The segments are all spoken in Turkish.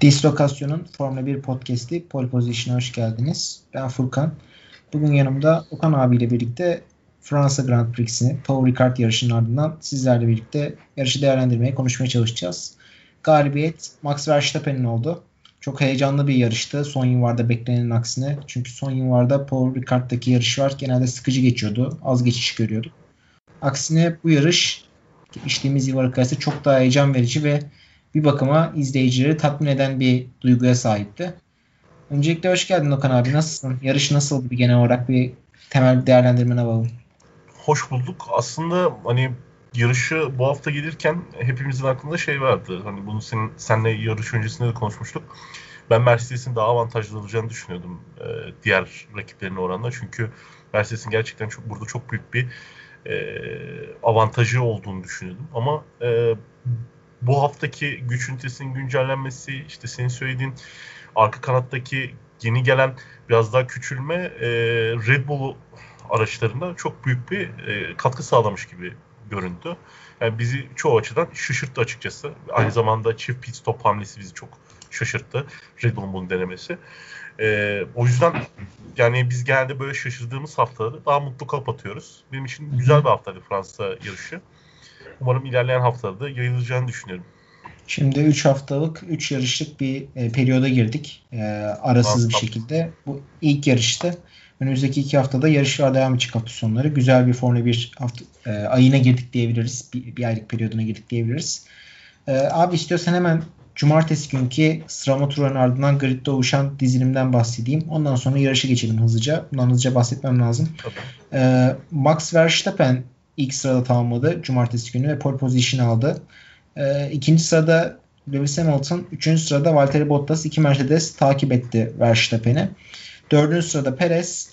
Dislokasyon'un Formula 1 podcast'i Pole Position'a hoş geldiniz. Ben Furkan. Bugün yanımda Okan abiyle birlikte Fransa Grand Prix'sini Paul Ricard yarışının ardından sizlerle birlikte yarışı değerlendirmeye, konuşmaya çalışacağız. Galibiyet Max Verstappen'in oldu. Çok heyecanlı bir yarıştı. Son yıllarda beklenenin aksine. Çünkü son yıllarda Paul Ricard'daki yarışlar genelde sıkıcı geçiyordu. Az geçiş görüyorduk. Aksine bu yarış geçtiğimiz yıllara kıyasla çok daha heyecan verici ve bir bakıma izleyicileri tatmin eden bir duyguya sahipti. Öncelikle hoş geldin Okan abi. Nasılsın? Yarış nasıl bir genel olarak bir temel bir değerlendirmene alalım. Hoş bulduk. Aslında hani yarışı bu hafta gelirken hepimizin aklında şey vardı. Hani bunu senin senle yarış öncesinde de konuşmuştuk. Ben Mercedes'in daha avantajlı olacağını düşünüyordum e, diğer rakiplerine oranla. Çünkü Mercedes'in gerçekten çok burada çok büyük bir e, avantajı olduğunu düşünüyordum. Ama e, bu haftaki güç ünitesinin güncellenmesi, işte senin söylediğin arka kanattaki yeni gelen biraz daha küçülme e, Red Bull araçlarında çok büyük bir e, katkı sağlamış gibi göründü. Yani bizi çoğu açıdan şaşırttı açıkçası. Aynı zamanda çift pit stop hamlesi bizi çok şaşırttı. Red Bull'un bunu denemesi. E, o yüzden yani biz genelde böyle şaşırdığımız haftaları daha mutlu kapatıyoruz. Benim için güzel bir haftaydı Fransa yarışı. Umarım ilerleyen haftalarda yayılacağını düşünüyorum. Şimdi 3 haftalık, 3 yarışlık bir e, periyoda girdik. E, arasız bir şekilde. Bu ilk yarışta. Önümüzdeki iki haftada yarışlar devam edecek hafta sonları. Güzel bir Formula 1 hafta, e, ayına girdik diyebiliriz. Bir, bir aylık periyoduna girdik diyebiliriz. E, abi istiyorsan hemen cumartesi günkü sıralama turunun ardından gridde oluşan dizilimden bahsedeyim. Ondan sonra yarışı geçelim hızlıca. Bundan hızlıca bahsetmem lazım. E, Max Verstappen ilk sırada tamamladı cumartesi günü ve pole position aldı. E, ikinci sırada Lewis Hamilton, üçüncü sırada Valtteri Bottas, iki Mercedes takip etti Verstappen'i. Dördüncü sırada Perez,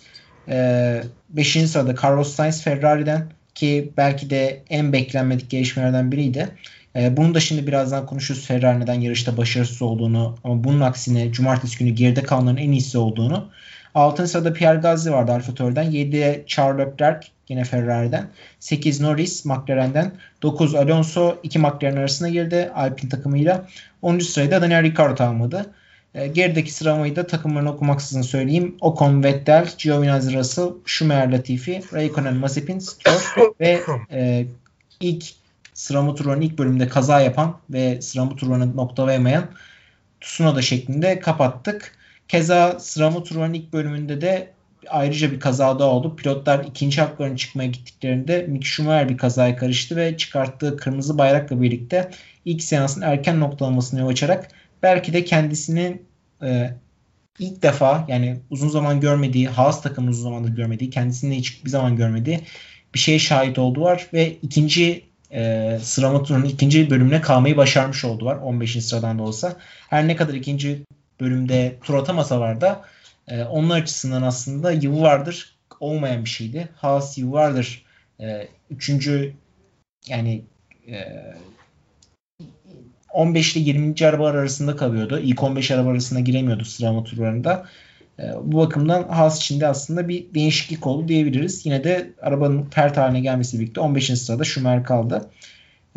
e, beşinci sırada Carlos Sainz Ferrari'den ki belki de en beklenmedik gelişmelerden biriydi. E, bunu da şimdi birazdan konuşuruz Ferrari neden yarışta başarısız olduğunu ama bunun aksine cumartesi günü geride kalanların en iyisi olduğunu. Altın sırada Pierre Gasly vardı Alfa Tauri'den. 7'de Charles Leclerc yine Ferrari'den. 8 Norris McLaren'den. 9 Alonso 2 McLaren arasına girdi Alpine takımıyla. 10. sırayı da Daniel Ricciardo tamamladı. E, gerideki sıralamayı da takımlarını okumaksızın söyleyeyim. Ocon, Vettel, Giovinazzi Russell, Schumacher, Latifi, Raikkonen, Mazepin, Stroll ve e, ilk sıralama turunun ilk bölümünde kaza yapan ve sıralama turunu noktalayamayan Tsunoda şeklinde kapattık. Keza sıralama turunun ilk bölümünde de ayrıca bir kaza daha oldu. Pilotlar ikinci haklarını çıkmaya gittiklerinde Mick Schumacher bir kazaya karıştı ve çıkarttığı kırmızı bayrakla birlikte ilk seansın erken noktalamasını yol açarak belki de kendisini e, ilk defa yani uzun zaman görmediği, Haas takımı uzun zamandır görmediği, kendisini hiç bir zaman görmediği bir şeye şahit oldu var ve ikinci e, turunun ikinci bölümüne kalmayı başarmış oldu var 15. sıradan da olsa. Her ne kadar ikinci bölümde tur atamasalar da e, onlar açısından aslında yıllardır olmayan bir şeydi. Haas yıllardır e, üçüncü yani e, 15 ile 20. arabalar arasında kalıyordu. İlk 15 araba arasında giremiyordu sıralama turlarında. E, bu bakımdan Haas için de aslında bir değişiklik oldu diyebiliriz. Yine de arabanın pert haline gelmesi birlikte 15. sırada Schumacher kaldı.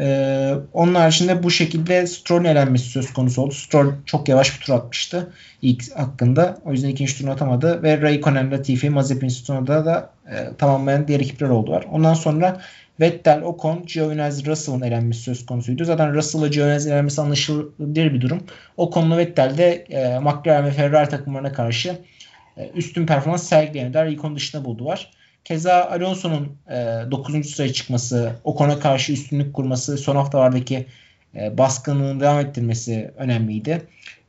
Ee, onun haricinde bu şekilde Stroll'ün elenmesi söz konusu oldu. Stroll çok yavaş bir tur atmıştı ilk hakkında. O yüzden ikinci turunu atamadı. Ve Raikkonen, Latifi, Mazepin, Stroll'da da e, tamamlayan diğer ekipler oldular. Ondan sonra Vettel, Ocon, Giovinazzi, Russell'ın elenmesi söz konusuydu. Zaten Russell'la Giovinazzi elenmesi anlaşılabilir bir durum. Ocon'la Vettel de e, McLaren ve Ferrari takımlarına karşı e, üstün performans sergileyemediler. İlk onun dışında buldular. Keza Alonso'nun e, 9. sıraya çıkması, Ocon'a karşı üstünlük kurması, son haftalardaki e, baskınlığını devam ettirmesi önemliydi.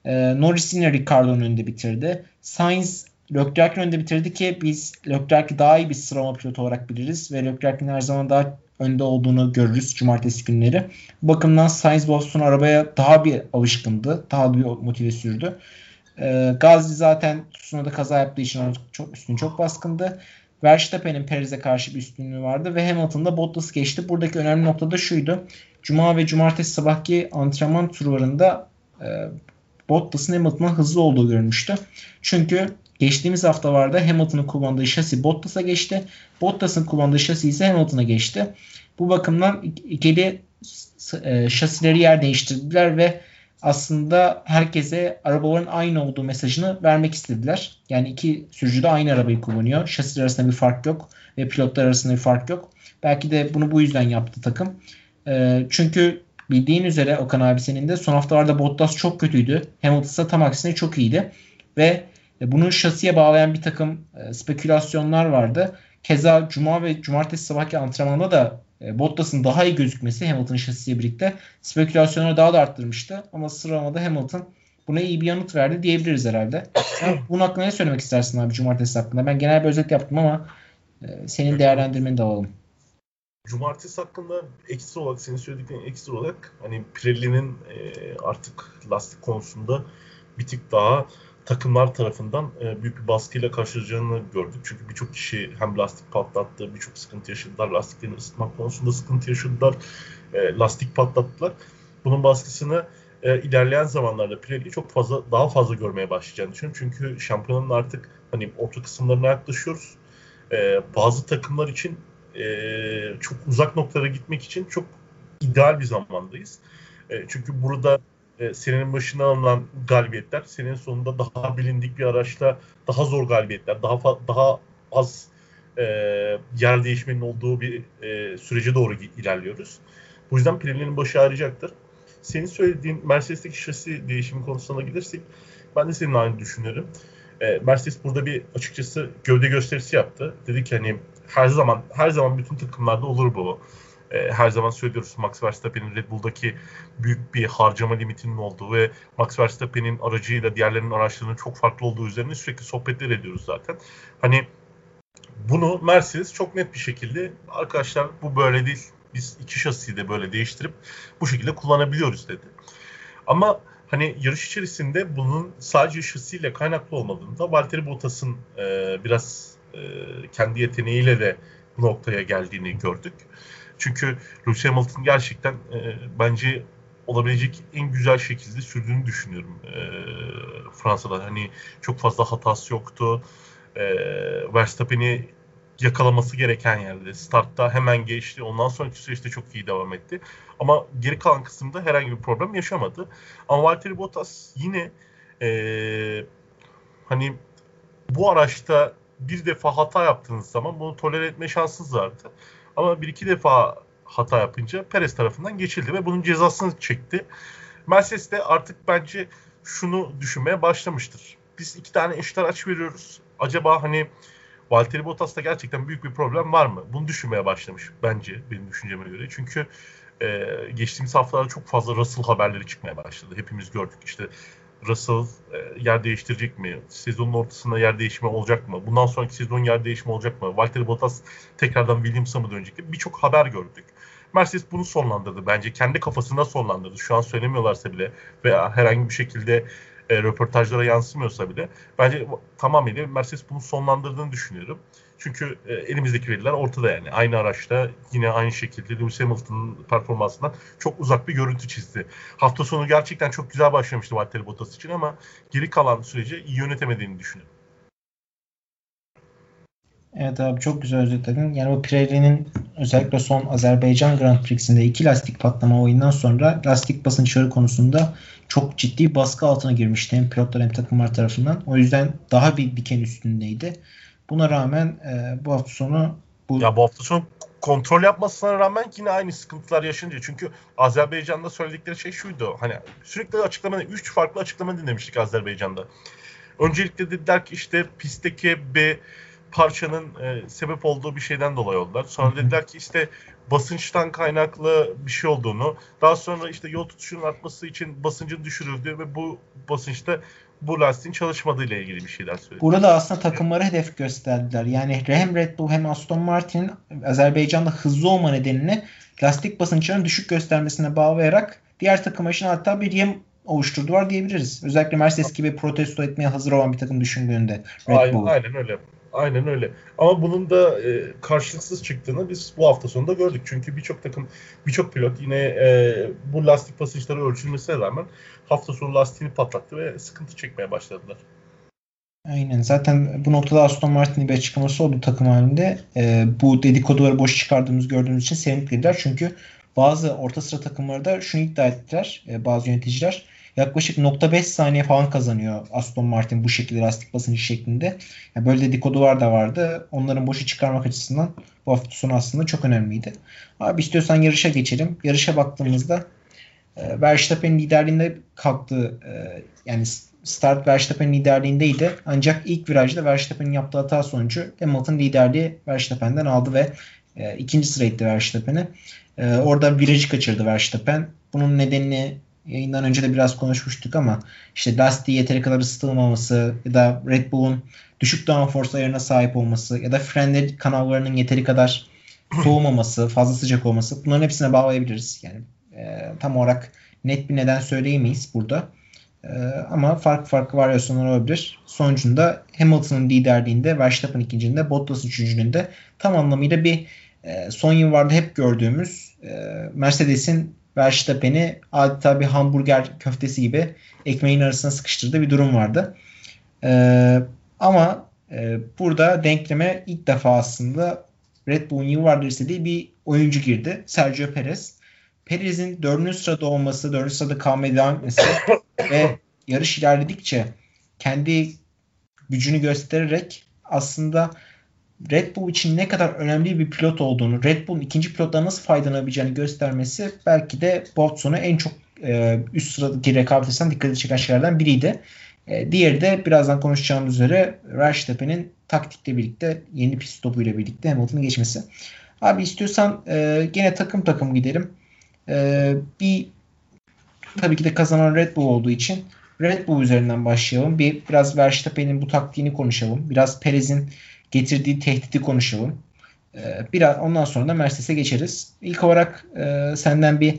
E, Norris yine Ricardo'nun önünde bitirdi. Sainz Leclerc'in önünde bitirdi ki biz Leclerc'i daha iyi bir sıralama pilotu olarak biliriz ve Leclerc'in her zaman daha önde olduğunu görürüz cumartesi günleri. Bu bakımdan Sainz Boston arabaya daha bir alışkındı. Daha bir motive sürdü. E, Gazli zaten Tsunoda kaza yaptığı için çok üstün çok baskındı. Verstappen'in Perez'e karşı bir üstünlüğü vardı ve Hamilton'da Bottas geçti. Buradaki önemli nokta da şuydu. Cuma ve cumartesi sabahki antrenman turlarında e, Bottas'ın Hamilton'dan hızlı olduğu görülmüştü. Çünkü geçtiğimiz haftalarda Hamilton'ın kullandığı şasi Bottas'a geçti. Bottas'ın kullandığı şasi ise Hamilton'a geçti. Bu bakımdan ikili e, şasileri yer değiştirdiler ve aslında herkese arabaların aynı olduğu mesajını vermek istediler. Yani iki sürücü de aynı arabayı kullanıyor. Şasi arasında bir fark yok ve pilotlar arasında bir fark yok. Belki de bunu bu yüzden yaptı takım. E, çünkü bildiğin üzere Okan abi senin de son haftalarda Bottas çok kötüydü. Hamilton tam aksine çok iyiydi. Ve bunu şasiye bağlayan bir takım e, spekülasyonlar vardı. Keza Cuma ve Cumartesi sabahki antrenmanda da e, Bottas'ın daha iyi gözükmesi Hamilton şasisiyle birlikte spekülasyonları daha da arttırmıştı. Ama sıralamada Hamilton buna iyi bir yanıt verdi diyebiliriz herhalde. Sen bunun hakkında ne söylemek istersin abi Cumartesi hakkında? Ben genel bir özet yaptım ama e, senin değerlendirmeni de alalım. Cumartesi hakkında ekstra olarak senin söylediklerin ekstra olarak hani Pirelli'nin e, artık lastik konusunda bir tık daha takımlar tarafından e, büyük bir baskıyla karşılayacağını gördük. Çünkü birçok kişi hem lastik patlattı, birçok sıkıntı yaşadılar. Lastiklerini ısıtmak konusunda sıkıntı yaşadılar. E, lastik patlattılar. Bunun baskısını e, ilerleyen zamanlarda Pirelli çok fazla daha fazla görmeye başlayacağını düşünüyorum. Çünkü şampiyonun artık hani orta kısımlarına yaklaşıyoruz. E, bazı takımlar için e, çok uzak noktalara gitmek için çok ideal bir zamandayız. E, çünkü burada e, senenin başına alınan galibiyetler senin sonunda daha bilindik bir araçla daha zor galibiyetler, daha daha az e, yer değişmenin olduğu bir e, sürece doğru ilerliyoruz. Bu yüzden Pirelli'nin başı ağrıyacaktır. Senin söylediğin Mercedes'teki şasi değişimi konusuna gidersek ben de senin aynı düşünüyorum. E, Mercedes burada bir açıkçası gövde gösterisi yaptı. Dedi ki hani her zaman her zaman bütün takımlarda olur bu e, her zaman söylüyoruz Max Verstappen'in Red Bull'daki büyük bir harcama limitinin olduğu ve Max Verstappen'in aracıyla diğerlerinin araçlarının çok farklı olduğu üzerine sürekli sohbetler ediyoruz zaten. Hani bunu Mercedes çok net bir şekilde arkadaşlar bu böyle değil. Biz iki şasiyi de böyle değiştirip bu şekilde kullanabiliyoruz dedi. Ama hani yarış içerisinde bunun sadece şasiyle kaynaklı olmadığında Valtteri Bottas'ın e, biraz e, kendi yeteneğiyle de noktaya geldiğini gördük. Çünkü Lewis Hamilton gerçekten e, bence olabilecek en güzel şekilde sürdüğünü düşünüyorum e, Fransa'da. Hani çok fazla hatası yoktu. E, Verstappen'i yakalaması gereken yerde. Startta hemen geçti. Ondan sonraki süreçte çok iyi devam etti. Ama geri kalan kısımda herhangi bir problem yaşamadı. Ama Valtteri Bottas yine e, hani bu araçta bir defa hata yaptığınız zaman bunu tolere etme şansınız vardı. Ama bir iki defa hata yapınca Perez tarafından geçildi ve bunun cezasını çekti. Mercedes de artık bence şunu düşünmeye başlamıştır. Biz iki tane eşit araç veriyoruz. Acaba hani Valtteri Bottas'ta gerçekten büyük bir problem var mı? Bunu düşünmeye başlamış bence benim düşünceme göre. Çünkü e, geçtiğimiz haftalarda çok fazla Russell haberleri çıkmaya başladı. Hepimiz gördük işte Russell e, yer değiştirecek mi? Sezonun ortasında yer değişimi olacak mı? Bundan sonraki sezon yer değişimi olacak mı? Valtteri Bottas tekrardan Williams'a mı dönecek? Birçok haber gördük. Mercedes bunu sonlandırdı bence. Kendi kafasında sonlandırdı. Şu an söylemiyorlarsa bile veya herhangi bir şekilde e, röportajlara yansımıyorsa bile bence tamamıyla Mercedes bunu sonlandırdığını düşünüyorum. Çünkü e, elimizdeki veriler ortada yani. Aynı araçta yine aynı şekilde Lewis Hamilton'ın performansından çok uzak bir görüntü çizdi. Hafta sonu gerçekten çok güzel başlamıştı Valtteri Bottas için ama geri kalan süreci iyi yönetemediğini düşünüyorum. Evet abi çok güzel özetledin. Yani bu Pirelli'nin özellikle son Azerbaycan Grand Prix'sinde iki lastik patlama oyundan sonra lastik basınçları konusunda çok ciddi baskı altına girmişti hem pilotlar hem takımlar tarafından. O yüzden daha bir diken üstündeydi. Buna rağmen e, bu hafta sonu bu... Ya bu hafta sonu kontrol yapmasına rağmen yine aynı sıkıntılar yaşanınca. Çünkü Azerbaycan'da söyledikleri şey şuydu. Hani sürekli açıklama, üç farklı açıklama dinlemiştik Azerbaycan'da. Öncelikle dediler ki işte pistteki bir parçanın e, sebep olduğu bir şeyden dolayı oldular. Sonra dediler ki işte basınçtan kaynaklı bir şey olduğunu, daha sonra işte yol tutuşunun artması için basıncın düşürüldüğü ve bu basınçta bu lastiğin çalışmadığı ile ilgili bir şeyler söyledi. Burada aslında takımları hedef gösterdiler. Yani hem Red Bull hem Aston Martin Azerbaycan'da hızlı olma nedenini lastik basınçlarının düşük göstermesine bağlayarak diğer takım için hatta bir yem oluşturdular diyebiliriz. Özellikle Mercedes gibi protesto etmeye hazır olan bir takım düşündüğünde Red aynen, Bull. Aynen öyle. Aynen öyle. Ama bunun da e, karşılıksız çıktığını biz bu hafta sonunda gördük. Çünkü birçok takım, birçok pilot yine e, bu lastik basınçları ölçülmesine rağmen hafta sonu lastiğini patlattı ve sıkıntı çekmeye başladılar. Aynen. Zaten bu noktada Aston Martin'in bir açıklaması oldu takım halinde. E, bu dedikoduları boş çıkardığımız gördüğümüz için sevindiler. Çünkü bazı orta sıra takımları da şunu iddia ettiler e, bazı yöneticiler. Yaklaşık 0.5 saniye falan kazanıyor Aston Martin bu şekilde lastik basıncı şeklinde. Yani böyle dedikodular da vardı. Onların boşu çıkarmak açısından bu hafta sonu aslında çok önemliydi. Abi istiyorsan yarışa geçelim. Yarışa baktığımızda e, Verstappen'in liderliğinde kalktı. E, yani start Verstappen'in liderliğindeydi. Ancak ilk virajda Verstappen'in yaptığı hata sonucu Hamilton liderliği Verstappen'den aldı ve e, ikinci sıraya itti Verstappen'i. E, orada virajı kaçırdı Verstappen. Bunun nedenini yayından önce de biraz konuşmuştuk ama işte lastiği yeteri kadar ısıtılmaması ya da Red Bull'un düşük downforce ayarına sahip olması ya da frenler kanallarının yeteri kadar soğumaması, fazla sıcak olması bunların hepsine bağlayabiliriz. Yani e, tam olarak net bir neden söyleyemeyiz burada. E, ama farklı farklı varyasyonlar olabilir. Sonucunda Hamilton'ın liderliğinde, Verstappen ikincinde, Bottas üçüncülüğünde tam anlamıyla bir e, son yıllarda hep gördüğümüz e, Mercedes'in Verstappen'i adeta bir hamburger köftesi gibi ekmeğin arasına sıkıştırdığı bir durum vardı. E, ama e, burada denkleme ilk defa aslında Red Bull'un yıllardır istediği bir oyuncu girdi. Sergio Perez. Perez'in dördüncü sırada olması, dördüncü sırada kalmaya devam etmesi ve yarış ilerledikçe kendi gücünü göstererek aslında Red Bull için ne kadar önemli bir pilot olduğunu, Red Bull'un ikinci pilottan nasıl faydalanabileceğini göstermesi belki de sonu en çok e, üst sıradaki rekabet eden dikkati çeken şeylerden biriydi. E, diğeri de birazdan konuşacağımız üzere Verstappen'in taktikle birlikte yeni pist stopuyla birlikte Hamilton'ı geçmesi. Abi istiyorsan e, gene takım takım gidelim. E, bir tabii ki de kazanan Red Bull olduğu için Red Bull üzerinden başlayalım. Bir biraz Verstappen'in bu taktiğini konuşalım. Biraz Perez'in getirdiği tehdidi konuşalım. Ee, biraz ondan sonra da Mercedes'e geçeriz. İlk olarak e, senden bir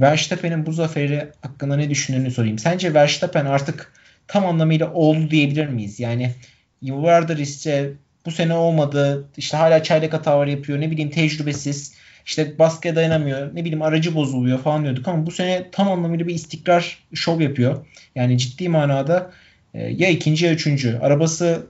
Verstappen'in bu zaferi hakkında ne düşündüğünü sorayım. Sence Verstappen artık tam anlamıyla oldu diyebilir miyiz? Yani yıllardır işte bu sene olmadı. İşte hala çaylak hatalar yapıyor. Ne bileyim tecrübesiz. İşte baskıya dayanamıyor. Ne bileyim aracı bozuluyor falan diyorduk ama bu sene tam anlamıyla bir istikrar şov yapıyor. Yani ciddi manada e, ya ikinci ya üçüncü. Arabası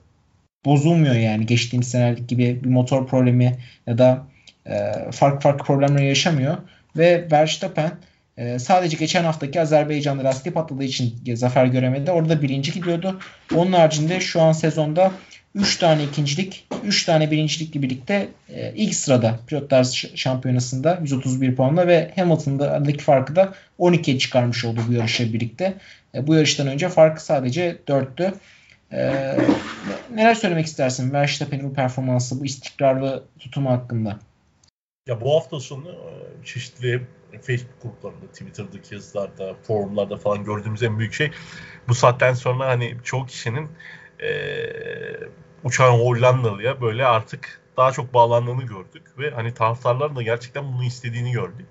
bozulmuyor yani geçtiğimiz senelik gibi bir motor problemi ya da e, farklı farklı problemler yaşamıyor. Ve Verstappen e, sadece geçen haftaki Azerbaycan'da lastiği patladığı için zafer göremedi. Orada birinci gidiyordu. Onun haricinde şu an sezonda 3 tane ikincilik, 3 tane birincilikle birlikte e, ilk sırada pilotlar şampiyonasında 131 puanla ve Hamilton'da aradaki farkı da 12'ye çıkarmış oldu bu yarışla birlikte. E, bu yarıştan önce farkı sadece 4'tü. Ee, neler söylemek istersin Verstappen'in bu performansı, bu istikrarlı tutumu hakkında? Ya bu hafta sonu e, çeşitli Facebook gruplarında, Twitter'daki yazılarda, forumlarda falan gördüğümüz en büyük şey bu saatten sonra hani çoğu kişinin e, uçağın Hollandalı'ya böyle artık daha çok bağlandığını gördük ve hani taraftarların da gerçekten bunu istediğini gördük.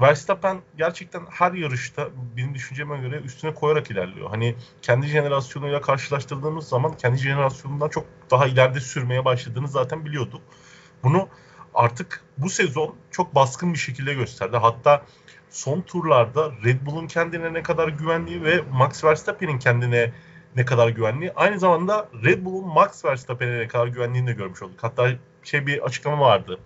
Verstappen gerçekten her yarışta benim düşünceme göre üstüne koyarak ilerliyor. Hani kendi jenerasyonuyla karşılaştırdığımız zaman kendi jenerasyonundan çok daha ileride sürmeye başladığını zaten biliyorduk. Bunu artık bu sezon çok baskın bir şekilde gösterdi. Hatta son turlarda Red Bull'un kendine ne kadar güvendiği ve Max Verstappen'in kendine ne kadar güvenliği. Aynı zamanda Red Bull'un Max Verstappen'e ne kadar güvenliğini de görmüş olduk. Hatta şey bir açıklama vardı.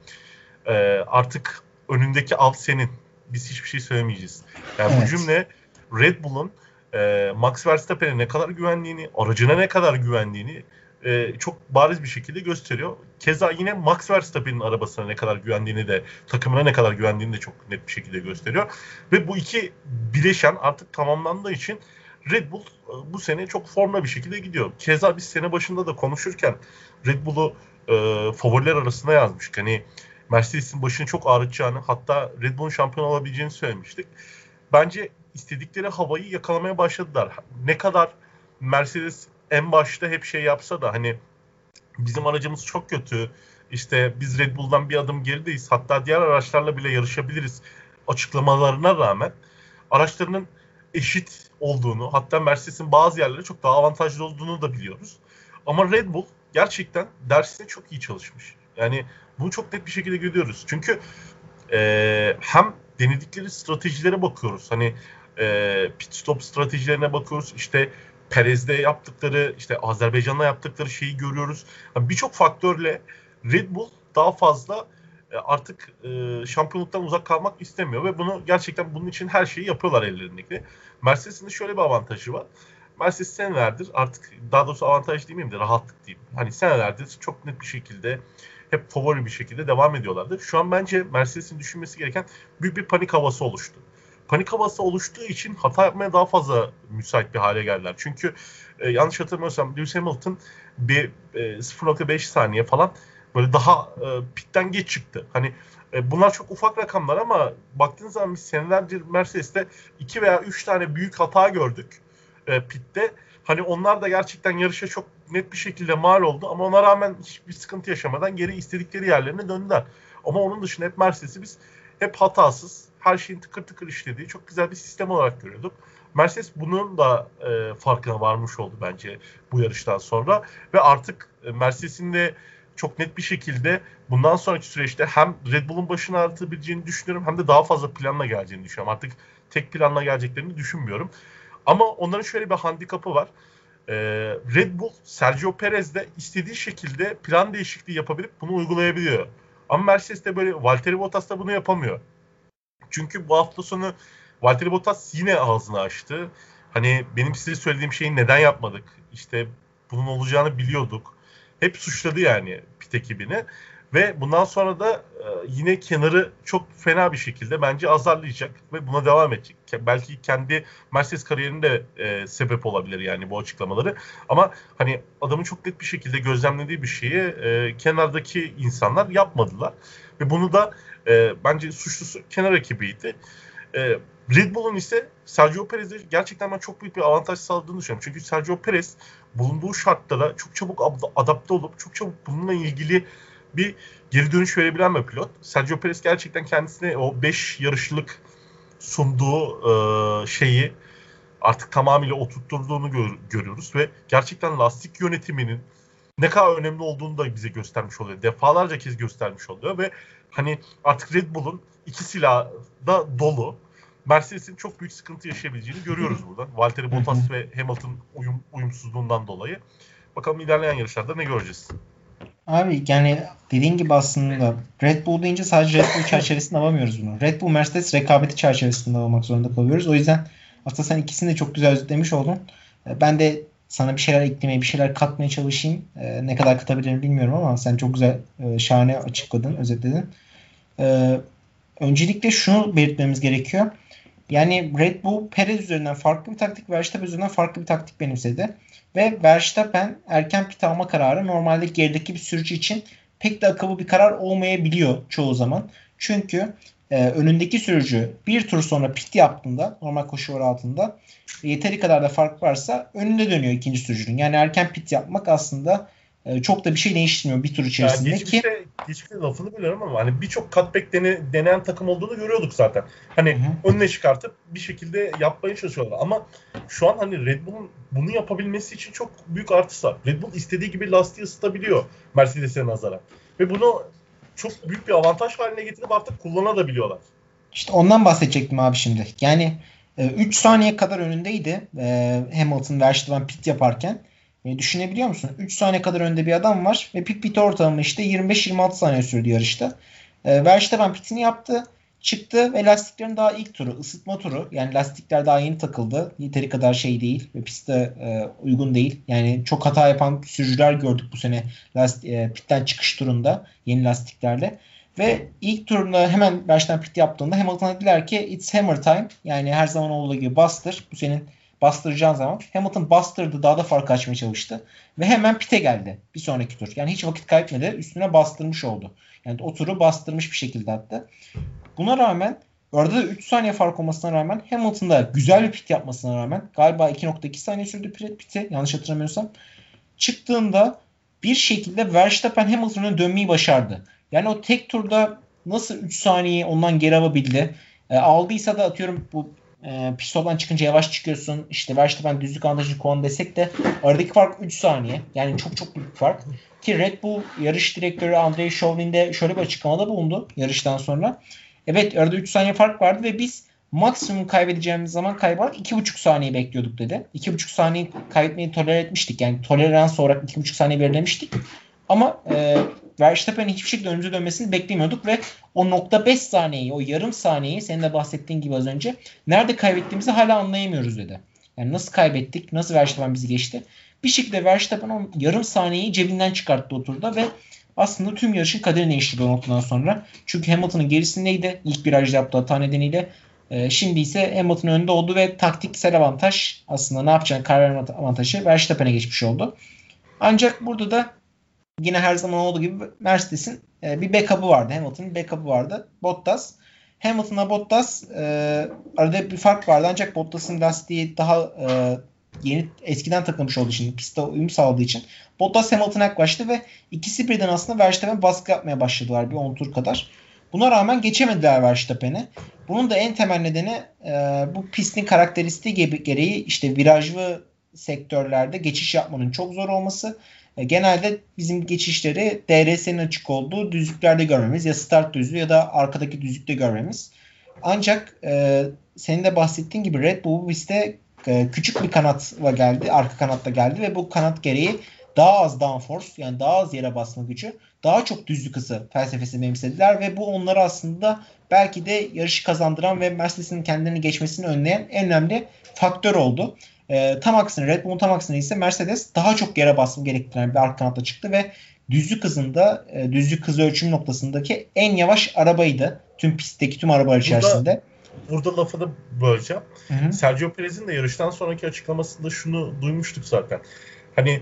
Ee, artık önündeki alt senin biz hiçbir şey söylemeyeceğiz. Yani evet. bu cümle Red Bull'un e, Max Verstappen'e ne kadar güvendiğini, aracına ne kadar güvendiğini e, çok bariz bir şekilde gösteriyor. Keza yine Max Verstappen'in arabasına ne kadar güvendiğini de, takımına ne kadar güvendiğini de çok net bir şekilde gösteriyor. Ve bu iki bileşen artık tamamlandığı için Red Bull e, bu sene çok formda bir şekilde gidiyor. Keza biz sene başında da konuşurken Red Bull'u e, favoriler arasında yazmıştık. Hani Mercedes'in başını çok ağrıtacağını hatta Red Bull'un şampiyon olabileceğini söylemiştik. Bence istedikleri havayı yakalamaya başladılar. Ne kadar Mercedes en başta hep şey yapsa da hani bizim aracımız çok kötü. İşte biz Red Bull'dan bir adım gerideyiz. Hatta diğer araçlarla bile yarışabiliriz açıklamalarına rağmen araçlarının eşit olduğunu hatta Mercedes'in bazı yerlere çok daha avantajlı olduğunu da biliyoruz. Ama Red Bull gerçekten dersine çok iyi çalışmış. Yani bunu çok net bir şekilde görüyoruz. Çünkü e, hem denedikleri stratejilere bakıyoruz. Hani e, pit stop stratejilerine bakıyoruz. İşte Perez'de yaptıkları, işte Azerbaycan'da yaptıkları şeyi görüyoruz. Yani Birçok faktörle Red Bull daha fazla e, artık e, şampiyonluktan uzak kalmak istemiyor ve bunu gerçekten bunun için her şeyi yapıyorlar ellerindeki. Mercedes'in de şöyle bir avantajı var. Mercedes senelerdir artık daha doğrusu avantaj değil miyim de rahatlık diyeyim. Hani senelerdir çok net bir şekilde hep favori bir şekilde devam ediyorlardı. Şu an bence Mercedes'in düşünmesi gereken büyük bir panik havası oluştu. Panik havası oluştuğu için hata yapmaya daha fazla müsait bir hale geldiler. Çünkü e, yanlış hatırlamıyorsam Lewis Hamilton bir e, 0.5 saniye falan böyle daha e, pitten geç çıktı. Hani e, bunlar çok ufak rakamlar ama baktığınız zaman biz senelerce Mercedes'te 2 veya 3 tane büyük hata gördük e, pitte. Hani onlar da gerçekten yarışa çok net bir şekilde mal oldu ama ona rağmen hiçbir sıkıntı yaşamadan geri istedikleri yerlerine döndüler. Ama onun dışında hep Mercedes'i biz hep hatasız, her şeyin tıkır tıkır işlediği çok güzel bir sistem olarak görüyorduk. Mercedes bunun da e, farkına varmış oldu bence bu yarıştan sonra ve artık e, Mercedes'in de çok net bir şekilde bundan sonraki süreçte hem Red Bull'un başını ağrıtabileceğini düşünüyorum hem de daha fazla planla geleceğini düşünüyorum. Artık tek planla geleceklerini düşünmüyorum. Ama onların şöyle bir handikapı var. Ee, Red Bull Sergio Perez'de istediği şekilde plan değişikliği yapabilip bunu uygulayabiliyor. Ama Mercedes de böyle Valtteri Bottas da bunu yapamıyor. Çünkü bu hafta sonu Valtteri Bottas yine ağzını açtı. Hani benim size söylediğim şeyi neden yapmadık? İşte bunun olacağını biliyorduk. Hep suçladı yani pit ekibini. Ve bundan sonra da e, yine kenarı çok fena bir şekilde bence azarlayacak ve buna devam edecek. Belki kendi Mercedes kariyerinde e, sebep olabilir yani bu açıklamaları. Ama hani adamın çok net bir şekilde gözlemlediği bir şeyi e, kenardaki insanlar yapmadılar. Ve bunu da bence suçlusu kenar ekibiydi. Red Bull'un ise Sergio Perez'e gerçekten ben çok büyük bir avantaj sağladığını düşünüyorum. Çünkü Sergio Perez bulunduğu şartlara çok çabuk adapte olup çok çabuk bununla ilgili bir geri dönüş verebilen bir pilot. Sergio Perez gerçekten kendisine o 5 yarışlık sunduğu e, şeyi artık tamamıyla oturtturduğunu gör, görüyoruz ve gerçekten lastik yönetiminin ne kadar önemli olduğunu da bize göstermiş oluyor. Defalarca kez göstermiş oluyor ve hani artık Red Bull'un iki silah da dolu. Mercedes'in çok büyük sıkıntı yaşayabileceğini görüyoruz burada. Valtteri Bottas ve Hamilton uyum, uyumsuzluğundan dolayı. Bakalım ilerleyen yarışlarda ne göreceğiz. Abi yani dediğin gibi aslında Red Bull deyince sadece Red Bull çerçevesinde alamıyoruz bunu. Red Bull Mercedes rekabeti çerçevesinde almak zorunda kalıyoruz. O yüzden aslında sen ikisini de çok güzel özetlemiş oldun. E, ben de sana bir şeyler eklemeye, bir şeyler katmaya çalışayım. E, ne kadar katabilirim bilmiyorum ama sen çok güzel, e, şahane açıkladın, özetledin. Öncelikle şunu belirtmemiz gerekiyor. Yani Red Bull Perez üzerinden farklı bir taktik, Verstappen üzerinden farklı bir taktik benimsedi. Ve Verstappen erken pit alma kararı normalde gerideki bir sürücü için pek de akıllı bir karar olmayabiliyor çoğu zaman. Çünkü e, önündeki sürücü bir tur sonra pit yaptığında normal koşu altında yeteri kadar da fark varsa önünde dönüyor ikinci sürücünün. Yani erken pit yapmak aslında e, çok da bir şey değiştirmiyor bir tur içerisinde yani geçmişte, ki. Geçmişte lafını biliyorum ama hani birçok cutback dene, deneyen takım olduğunu görüyorduk zaten. Hani Hı-hı. önüne çıkartıp bir şekilde yapmaya çalışıyorlar. Ama şu an hani Red Bull'un bunu yapabilmesi için çok büyük artısı var. Red Bull istediği gibi lastiği ısıtabiliyor Mercedes'e nazaran. Ve bunu çok büyük bir avantaj haline getirip artık kullanabiliyorlar. İşte ondan bahsedecektim abi şimdi. Yani 3 e, saniye kadar önündeydi e, Hamilton Verstappen pit yaparken. E, düşünebiliyor musun? 3 saniye kadar önde bir adam var ve pit pit ortalama işte 25-26 saniye sürdü yarışta. E, Verstappen pitini yaptı. Çıktı ve lastiklerin daha ilk turu, ısıtma turu. Yani lastikler daha yeni takıldı. Yeteri kadar şey değil ve pistte e, uygun değil. Yani çok hata yapan sürücüler gördük bu sene lastik, e, pitten çıkış turunda yeni lastiklerle. Ve ilk turunda hemen baştan pit yaptığında Hamilton'a dediler ki it's hammer time. Yani her zaman olduğu gibi bastır. Bu senin bastıracağın zaman Hamilton bastırdı daha da fark açmaya çalıştı. Ve hemen pite geldi bir sonraki tur. Yani hiç vakit kaybetmedi. Üstüne bastırmış oldu. Yani o turu bastırmış bir şekilde attı. Buna rağmen orada da 3 saniye fark olmasına rağmen Hamilton'da güzel bir pit yapmasına rağmen galiba 2.2 saniye sürdü piti yanlış hatırlamıyorsam. Çıktığında bir şekilde Verstappen Hamilton'a dönmeyi başardı. Yani o tek turda nasıl 3 saniye ondan geri alabildi? E, aldıysa da atıyorum bu e, pistoldan çıkınca yavaş çıkıyorsun. İşte Verstappen düzlük avantajı kullan desek de aradaki fark 3 saniye. Yani çok çok büyük fark. Ki Red Bull yarış direktörü Andrei Chauvelin de şöyle bir açıklamada bulundu yarıştan sonra. Evet arada 3 saniye fark vardı ve biz maksimum kaybedeceğimiz zaman kaybolarak 2,5 saniye bekliyorduk dedi. 2,5 saniye kaybetmeyi toler etmiştik. Yani tolerans olarak 2,5 saniye belirlemiştik. Ama e, Verstappen'in hiçbir şekilde önümüze dönmesini beklemiyorduk ve o nokta 5 saniyeyi, o yarım saniyeyi senin de bahsettiğin gibi az önce nerede kaybettiğimizi hala anlayamıyoruz dedi. Yani nasıl kaybettik, nasıl Verstappen bizi geçti. Bir şekilde Verstappen o yarım saniyeyi cebinden çıkarttı o ve aslında tüm yarışın kaderini değiştirdi o noktadan sonra. Çünkü Hamilton'ın gerisindeydi ilk virajda yaptığı hata nedeniyle. E, şimdi ise Hamilton önünde oldu ve taktiksel avantaj aslında ne yapacağını karar avantajı Verstappen'e geçmiş oldu. Ancak burada da yine her zaman olduğu gibi Mercedes'in e, bir backup'ı vardı. Hamilton'ın backup'ı vardı. Bottas. Hamilton'la Bottas e, arada bir fark vardı ancak Bottas'ın lastiği daha e, yeni eskiden takılmış olduğu için pistte uyum sağladığı için Bottas Hamilton'a yaklaştı ve ikisi birden aslında Verstappen'e baskı yapmaya başladılar bir 10 tur kadar. Buna rağmen geçemediler Verstappen'e. Bunun da en temel nedeni e, bu pistin karakteristiği gereği işte virajlı sektörlerde geçiş yapmanın çok zor olması. E, genelde bizim geçişleri DRS'nin açık olduğu düzlüklerde görmemiz ya start düzlüğü ya da arkadaki düzlükte görmemiz. Ancak e, senin de bahsettiğin gibi Red Bull bu pistte e, küçük bir kanatla geldi, arka kanatla geldi ve bu kanat gereği daha az downforce yani daha az yere basma gücü, daha çok düzlük hızı felsefesini benimsediler ve bu onları aslında belki de yarışı kazandıran ve Mercedes'in kendilerini geçmesini önleyen en önemli faktör oldu. E, tam aksine Red Bull'un tam aksine ise Mercedes daha çok yere basma gerektiren bir arka kanatla çıktı ve düzlük hızında, e, düzlük hızı ölçüm noktasındaki en yavaş arabaydı. Tüm pistteki tüm arabalar içerisinde. Burada burada lafını böleceğim. Hı hı. Sergio Perez'in de yarıştan sonraki açıklamasında şunu duymuştuk zaten. Hani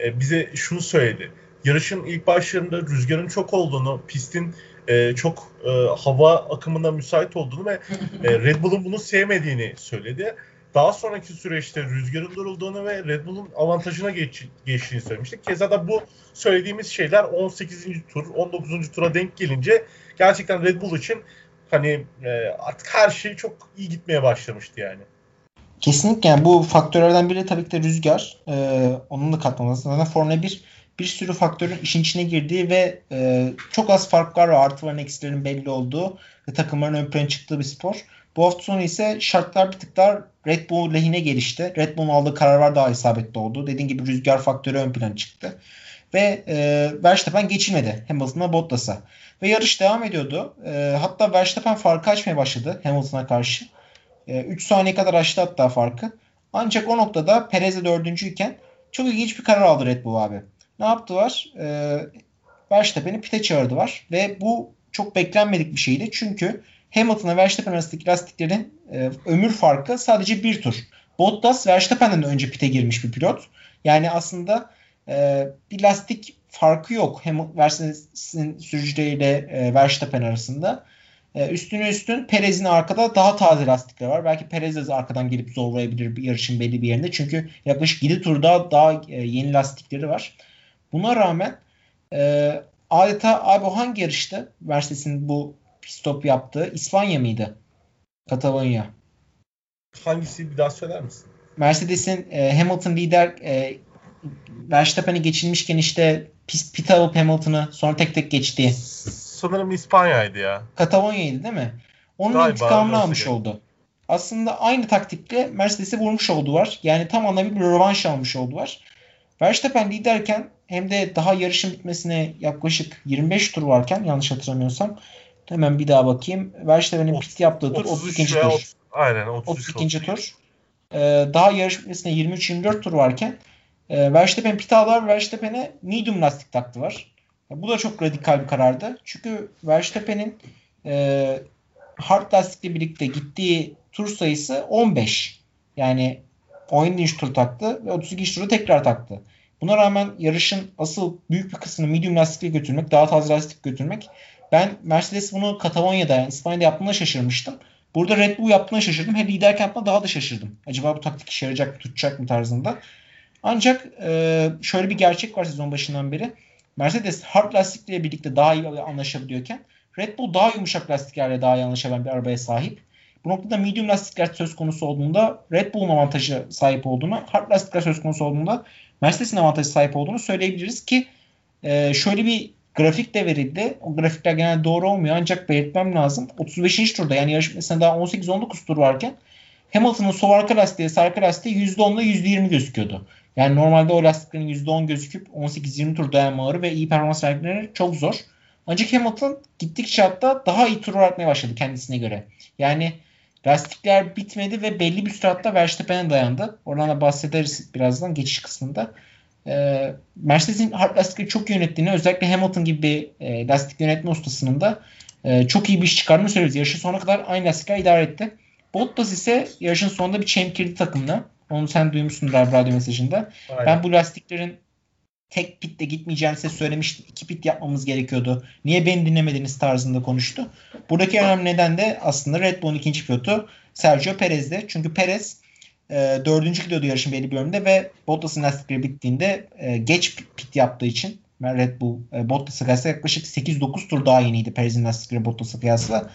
e, bize şunu söyledi. Yarışın ilk başlarında rüzgarın çok olduğunu, pistin e, çok e, hava akımına müsait olduğunu ve e, Red Bull'un bunu sevmediğini söyledi. Daha sonraki süreçte rüzgarın durulduğunu ve Red Bull'un avantajına geç, geçtiğini söylemiştik. Keza da bu söylediğimiz şeyler 18. tur, 19. tura denk gelince gerçekten Red Bull için hani e, artık her şey çok iyi gitmeye başlamıştı yani. Kesinlikle yani bu faktörlerden biri tabii ki de rüzgar. Ee, onun da katılması. Zaten Formula 1 bir sürü faktörün işin içine girdiği ve e, çok az farklar ve artıların eksilerin belli olduğu ve takımların ön plana çıktığı bir spor. Bu hafta sonu ise şartlar bir tık daha Red Bull lehine gelişti. Red Bull'un aldığı kararlar daha isabetli oldu. Dediğim gibi rüzgar faktörü ön plana çıktı. Ve e, Verstappen geçilmedi Hamilton'a Bottas'a. Ve yarış devam ediyordu. E, hatta Verstappen farkı açmaya başladı Hamilton'a karşı. E, 3 saniye kadar açtı hatta farkı. Ancak o noktada Perez'e dördüncüyken çok ilginç bir karar aldı Red Bull abi. Ne yaptılar? E, Verstappen'i pite çağırdılar. Ve bu çok beklenmedik bir şeydi. Çünkü Hamilton'a Verstappen arasındaki lastiklerin e, ömür farkı sadece bir tur. Bottas Verstappen'den önce pite girmiş bir pilot. Yani aslında e, bir lastik farkı yok. Hem Mercedes'in sürücüleriyle e, Verstappen arasında. E, üstüne üstün Perez'in arkada daha taze lastikler var. Belki Perez de arkadan gelip zorlayabilir bir yarışın belli bir yerinde. Çünkü yaklaşık 7 turda daha e, yeni lastikleri var. Buna rağmen e, adeta abi hangi yarıştı? Mercedes'in bu stop yaptığı İspanya mıydı? Katalonya. Hangisi bir daha söyler misin? Mercedes'in e, Hamilton lider e, Verstappen'i geçilmişken işte pit, pit alıp Hamilton'ı sonra tek tek geçti. Sanırım İspanya'ydı ya. Katalonya'ydı değil mi? Onun Galiba, intikamını almış gibi. oldu. Aslında aynı taktikle Mercedes'i vurmuş oldular. Yani tam anlamıyla bir rövanş almış oldular. Verstappen liderken hem de daha yarışın bitmesine yaklaşık 25 tur varken yanlış hatırlamıyorsam hemen bir daha bakayım. Verstappen'in pit yaptığı tur 32. tur. 30, aynen 33, 32. 32. tur. Ee, daha yarış bitmesine 23-24 tur varken e, Verstappen pit aldılar. Verstappen'e medium lastik taktılar. Bu da çok radikal bir karardı. Çünkü Verstappen'in e, hard lastikle birlikte gittiği tur sayısı 15. Yani 17. tur taktı ve 32. turu tekrar taktı. Buna rağmen yarışın asıl büyük bir kısmını medium lastikle götürmek, daha taze lastik götürmek. Ben Mercedes bunu Katalonya'da yani İspanya'da yaptığında şaşırmıştım. Burada Red Bull yaptığına şaşırdım. Hem liderken yaptığına daha da şaşırdım. Acaba bu taktik işe yarayacak mı, tutacak mı tarzında. Ancak e, şöyle bir gerçek var sezon başından beri. Mercedes hard lastikle birlikte daha iyi anlaşabiliyorken Red Bull daha yumuşak lastiklerle daha iyi anlaşabilen bir arabaya sahip. Bu noktada medium lastikler söz konusu olduğunda Red Bull'un avantajı sahip olduğunu, hard lastikler söz konusu olduğunda Mercedes'in avantajı sahip olduğunu söyleyebiliriz ki e, şöyle bir grafik de verildi. O grafikler genelde doğru olmuyor ancak belirtmem lazım. 35. turda yani yarış mesela daha 18-19 tur varken Hamilton'ın sol arka lastiği, sağ arka lastiği %10 ile %20 gözüküyordu. Yani normalde o lastiklerin %10 gözüküp 18-20 tur dayanmaları ve iyi performans vermeleri çok zor. Ancak Hamilton gittikçe hatta daha iyi tur atmaya başladı kendisine göre. Yani lastikler bitmedi ve belli bir süratte Verstappen'e dayandı. Oradan da bahsederiz birazdan geçiş kısmında. Ee, Mercedes'in hard lastikleri çok yönettiğini özellikle Hamilton gibi bir e, lastik yönetme ustasının da e, çok iyi bir iş çıkardığını söylüyoruz. Yarışın sonuna kadar aynı lastikler idare etti. Bottas ise yarışın sonunda bir çemkirdi takımla. Onu sen duymuşsundur abi radyo mesajında. Aynen. Ben bu lastiklerin tek pitte gitmeyeceğini size söylemiştim. İki pit yapmamız gerekiyordu. Niye beni dinlemediniz tarzında konuştu. Buradaki önemli neden de aslında Red Bull'un ikinci pilotu Sergio Perez'de. Çünkü Perez e, dördüncü gidiyordu yarışın belli bir bölümünde ve Bottas'ın lastikleri bittiğinde e, geç pit yaptığı için Red Bull e, Bottas'a kıyasla yaklaşık 8-9 tur daha yeniydi Perez'in lastikleri Bottas'a kıyasla.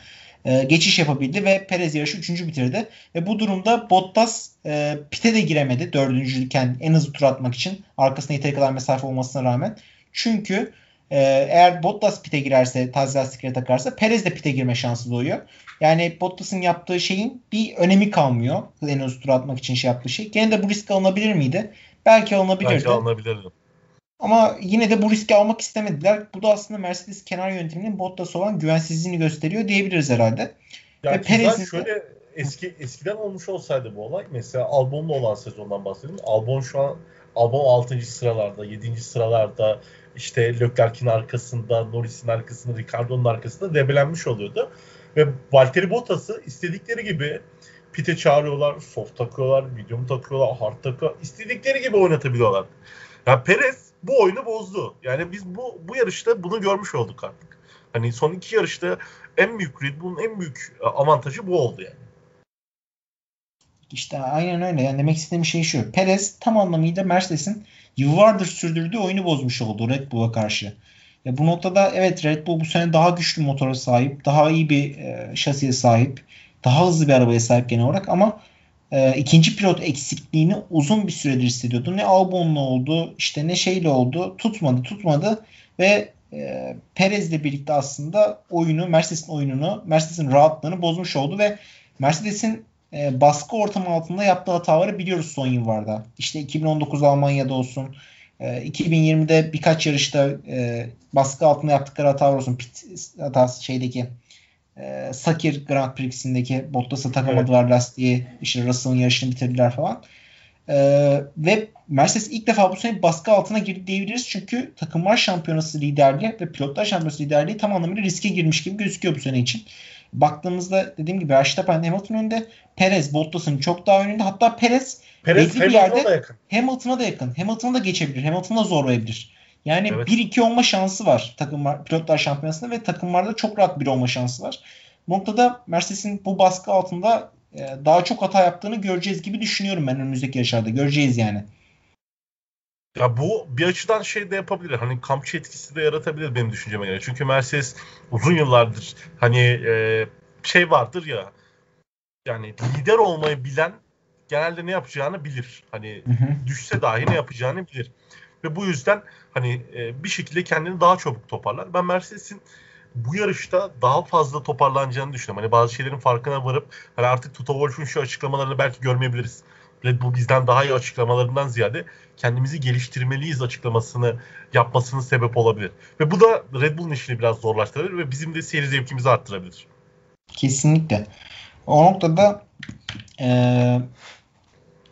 E, geçiş yapabildi ve Perez yarışı 3. bitirdi. Ve bu durumda Bottas e, pite de giremedi dördüncülükken en hızlı tur atmak için. Arkasına yeteri kadar mesafe olmasına rağmen. Çünkü e, eğer Bottas pite girerse taze lastikleri takarsa Perez de pite girme şansı doğuyor. Yani Bottas'ın yaptığı şeyin bir önemi kalmıyor. En hızlı tur atmak için şey yaptığı şey. Gene de bu risk alınabilir miydi? Belki alınabilirdi. Belki alınabilirdi. Ama yine de bu riski almak istemediler. Bu da aslında Mercedes kenar yönetiminin Bottas'a olan güvensizliğini gösteriyor diyebiliriz herhalde. Ya Ve Perez'in şöyle eski eskiden olmuş olsaydı bu olay mesela Albon'la olan sezondan bahsedelim. Albon şu an Albon 6. sıralarda, 7. sıralarda işte Leclerc'in arkasında, Norris'in arkasında, Ricardo'nun arkasında debelenmiş oluyordu. Ve Valtteri Bottas'ı istedikleri gibi pite çağırıyorlar, soft takıyorlar, medium takıyorlar, hard takıyorlar. istedikleri gibi oynatabiliyorlar. Ya Perez bu oyunu bozdu. Yani biz bu bu yarışta bunu görmüş olduk artık. Hani son iki yarışta en büyük Red Bull'un en büyük e, avantajı bu oldu yani. İşte aynen öyle. Yani demek istediğim şey şu. Perez tam anlamıyla Mercedes'in yıllardır sürdürdüğü oyunu bozmuş oldu Red Bull'a karşı. Ya bu noktada evet Red Bull bu sene daha güçlü motora sahip, daha iyi bir e, şasiye sahip, daha hızlı bir arabaya sahip genel olarak ama e, ikinci pilot eksikliğini uzun bir süredir hissediyordu. Ne Albon'la oldu, işte ne şeyle oldu. Tutmadı, tutmadı ve e, Perez'le birlikte aslında oyunu, Mercedes'in oyununu, Mercedes'in rahatlığını bozmuş oldu ve Mercedes'in e, baskı ortamı altında yaptığı hataları biliyoruz son yıllarda. İşte 2019 Almanya'da olsun, e, 2020'de birkaç yarışta e, baskı altında yaptıkları hatalar olsun. Pit hatası şeydeki e, Sakir Grand Prix'sindeki Bottas'a takamadılar evet. lastiği. İşte Russell'ın yarışını bitirdiler falan. E, ve Mercedes ilk defa bu sene baskı altına girdi diyebiliriz. Çünkü takımlar şampiyonası liderliği ve pilotlar şampiyonası liderliği tam anlamıyla riske girmiş gibi gözüküyor bu sene için. Baktığımızda dediğim gibi Verstappen Hamilton önünde. Perez Bottas'ın çok daha önünde. Hatta Perez, Perez belli bir yerde da yakın. Hamilton'a da yakın. Hamilton'a da geçebilir. Hamilton'a zorlayabilir. Yani evet. 1-2 olma şansı var takımlar pilotlar şampiyonasında ve takımlarda çok rahat bir olma şansı var. Bu noktada Mercedes'in bu baskı altında e, daha çok hata yaptığını göreceğiz gibi düşünüyorum ben önümüzdeki yaşlarda. Göreceğiz yani. Ya bu bir açıdan şey de yapabilir. Hani kampçı etkisi de yaratabilir benim düşünceme göre. Çünkü Mercedes uzun yıllardır hani e, şey vardır ya yani lider olmayı bilen genelde ne yapacağını bilir. Hani hı hı. düşse dahi ne yapacağını bilir. Ve bu yüzden hani e, bir şekilde kendini daha çabuk toparlar. Ben Mercedes'in bu yarışta daha fazla toparlanacağını düşünüyorum. Hani bazı şeylerin farkına varıp hani artık Toto Wolff'un şu açıklamalarını belki görmeyebiliriz. Red Bull bizden daha iyi açıklamalarından ziyade kendimizi geliştirmeliyiz açıklamasını yapmasının sebep olabilir. Ve bu da Red Bull'un işini biraz zorlaştırabilir ve bizim de seyir zevkimizi arttırabilir. Kesinlikle. O noktada ee,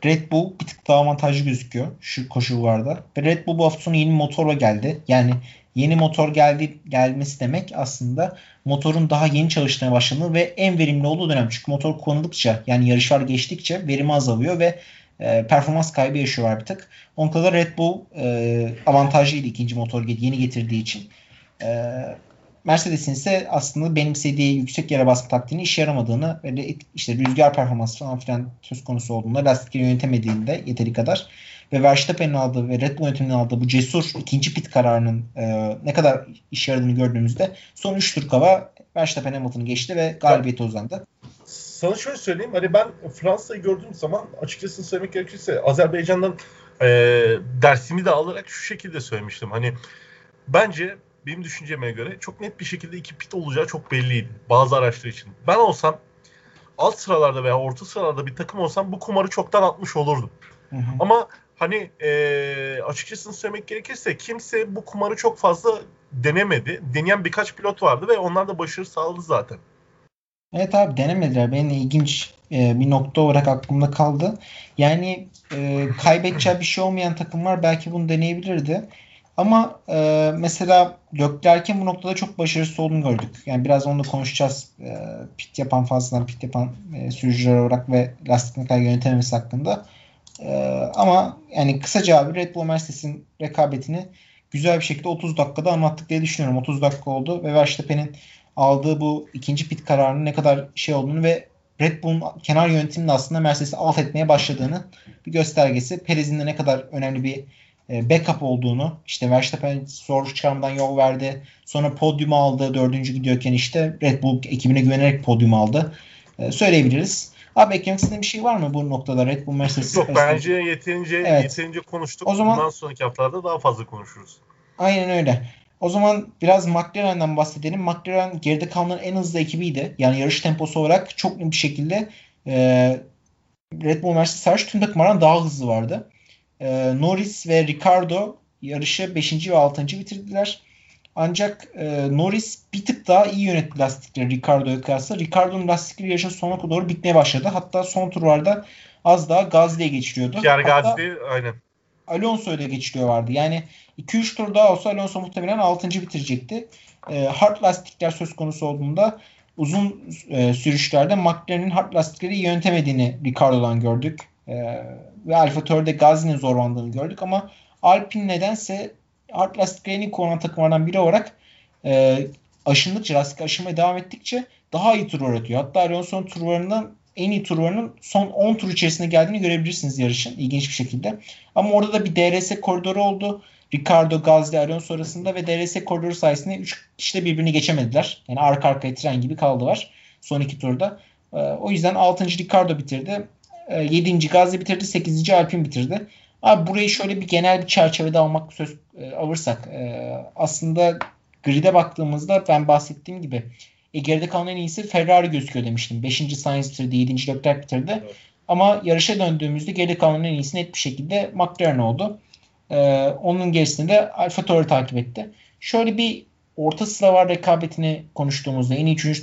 Red Bull bir tık daha avantajlı gözüküyor şu koşullarda. Ve Red Bull bu hafta sonu yeni motorla geldi. Yani yeni motor geldi gelmesi demek aslında motorun daha yeni çalışmaya başladığı ve en verimli olduğu dönem. Çünkü motor kullanıldıkça yani yarışlar geçtikçe verimi azalıyor ve e, performans kaybı yaşıyorlar bir tık. Onun kadar Red Bull e, avantajlıydı ikinci motor yeni getirdiği için. E, Mercedes'in ise aslında benimsediği yüksek yere basma taktiğini işe yaramadığını ve işte rüzgar performansı falan filan söz konusu olduğunda lastikleri yönetemediğinde yeteri kadar ve Verstappen'in aldığı ve Red Bull yönetiminin aldığı bu cesur ikinci pit kararının e, ne kadar işe yaradığını gördüğümüzde son 3 tur kava Verstappen Hamilton'ı geçti ve galibiyete uzandı. Sana şöyle söyleyeyim. Hani ben Fransa'yı gördüğüm zaman açıkçası söylemek gerekirse Azerbaycan'dan e, dersimi de alarak şu şekilde söylemiştim. Hani bence benim düşünceme göre çok net bir şekilde iki pit olacağı çok belliydi bazı araçlar için. Ben olsam alt sıralarda veya orta sıralarda bir takım olsam bu kumarı çoktan atmış olurdum. Hı hı. Ama hani e, açıkçası söylemek gerekirse kimse bu kumarı çok fazla denemedi. Deneyen birkaç pilot vardı ve onlar da başarı sağladı zaten. Evet abi denemediler. Benim ilginç e, bir nokta olarak aklımda kaldı. Yani e, kaybedeceği bir şey olmayan takımlar belki bunu deneyebilirdi. Ama e, mesela Leclerc'in bu noktada çok başarısız olduğunu gördük. Yani biraz onu konuşacağız. E, pit yapan fazladan pit yapan e, sürücüler olarak ve lastik mekanik yönetememesi hakkında. E, ama yani kısaca abi Red Bull Mercedes'in rekabetini güzel bir şekilde 30 dakikada anlattık diye düşünüyorum. 30 dakika oldu ve Verstappen'in aldığı bu ikinci pit kararının ne kadar şey olduğunu ve Red Bull'un kenar yönetiminde aslında Mercedes'i alt etmeye başladığını bir göstergesi. Perez'in de ne kadar önemli bir e, backup olduğunu işte Verstappen zor çıkarmadan yol verdi. Sonra podyumu aldı. Dördüncü gidiyorken işte Red Bull ekibine güvenerek podyum aldı. E, söyleyebiliriz. Abi eklemek istediğin bir şey var mı bu noktada Red Bull Mercedes? Yok bence yeterince evet. yeterince konuştuk. O zaman, Bundan sonraki haftalarda daha fazla konuşuruz. Aynen öyle. O zaman biraz McLaren'den bahsedelim. McLaren geride kalanların en hızlı ekibiydi. Yani yarış temposu olarak çok bir şekilde e, Red Bull Mercedes hariç tüm takımlardan daha hızlı vardı. E, Norris ve Ricardo yarışı 5. ve 6. bitirdiler. Ancak e, Norris bir tık daha iyi yönetti lastikleri Ricardo'ya kıyasla. Ricardo'nun lastikleri yarışın sonuna doğru bitmeye başladı. Hatta son turlarda az daha Gazli'ye geçiriyordu. Pierre Gazli aynen. Alonso'ya da geçiriyor vardı. Yani 2-3 tur daha olsa Alonso muhtemelen 6. bitirecekti. E, hard lastikler söz konusu olduğunda uzun e, sürüşlerde McLaren'in hard lastikleri yönetemediğini Ricardo'dan gördük. E, ve Alfa Tauri'de Gazi'nin zorlandığını gördük ama Alpine nedense hard lastiklerini kullanan takımlardan biri olarak e, aşındıkça, lastik aşınmaya devam ettikçe daha iyi tur üretiyor. Hatta Alonso'nun turlarından en iyi turlarının son 10 tur içerisinde geldiğini görebilirsiniz yarışın ilginç bir şekilde. Ama orada da bir DRS koridoru oldu. Ricardo, Gazli, Alonso arasında ve DRS koridoru sayesinde 3 kişi de birbirini geçemediler. Yani arka arkaya tren gibi kaldılar son iki turda. Ee, o yüzden 6. Ricardo bitirdi. 7. Ee, Gazli bitirdi. 8. Alpin bitirdi. Abi burayı şöyle bir genel bir çerçevede almak söz e, alırsak e, aslında grid'e baktığımızda ben bahsettiğim gibi e, geride kalan en iyisi Ferrari gözüküyor demiştim. 5. Sainz bitirdi, 7. Leclerc bitirdi. Evet. Ama yarışa döndüğümüzde geride kalan en iyisi net bir şekilde McLaren oldu. Ee, onun gerisinde de Alfa Tauri takip etti. Şöyle bir orta sıra rekabetini konuştuğumuzda, en iyi üçüncü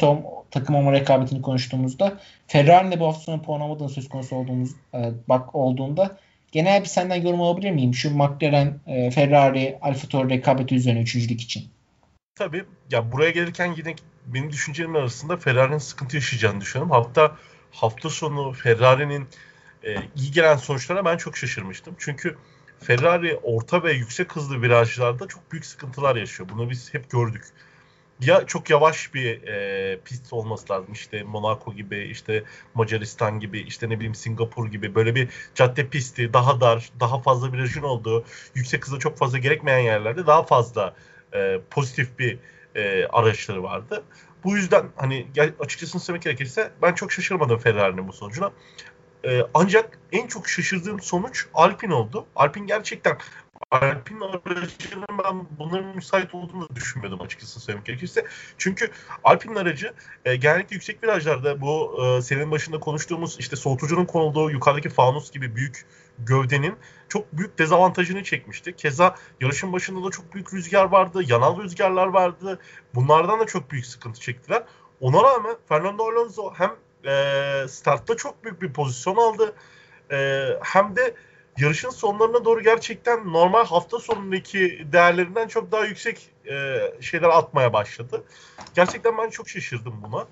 takım olma rekabetini konuştuğumuzda Ferrari'nin de bu hafta sonu puan almadığını söz konusu olduğumuz e, bak olduğunda genel bir senden yorum alabilir miyim? Şu McLaren, e, Ferrari, Alfa Tauri rekabeti üzerine üçüncülük için. Tabii. Ya buraya gelirken yine benim düşüncelerim arasında Ferrari'nin sıkıntı yaşayacağını düşünüyorum. Hatta hafta sonu Ferrari'nin e, iyi gelen sonuçlara ben çok şaşırmıştım. Çünkü Ferrari orta ve yüksek hızlı virajlarda çok büyük sıkıntılar yaşıyor. Bunu biz hep gördük. Ya çok yavaş bir e, pist olması lazım. İşte Monaco gibi, işte Macaristan gibi, işte ne bileyim Singapur gibi böyle bir cadde pisti, daha dar, daha fazla virajın olduğu, yüksek hıza çok fazla gerekmeyen yerlerde daha fazla e, pozitif bir e, araçları vardı. Bu yüzden hani açıkçası söylemek gerekirse ben çok şaşırmadım Ferrari'nin bu sonucuna. E, ancak en çok şaşırdığım sonuç Alpin oldu. Alpin gerçekten Alpin aracının ben bunların müsait olduğunu da düşünmüyordum açıkçası söylemek gerekirse. Çünkü Alpin'in aracı e, genellikle yüksek virajlarda bu e, senin başında konuştuğumuz işte soğutucunun konulduğu yukarıdaki fanus gibi büyük gövdenin çok büyük dezavantajını çekmişti. Keza yarışın başında da çok büyük rüzgar vardı, yanal rüzgarlar vardı. Bunlardan da çok büyük sıkıntı çektiler. Ona rağmen Fernando Alonso hem e, startta çok büyük bir pozisyon aldı e, hem de yarışın sonlarına doğru gerçekten normal hafta sonundaki değerlerinden çok daha yüksek e, şeyler atmaya başladı. Gerçekten ben çok şaşırdım buna.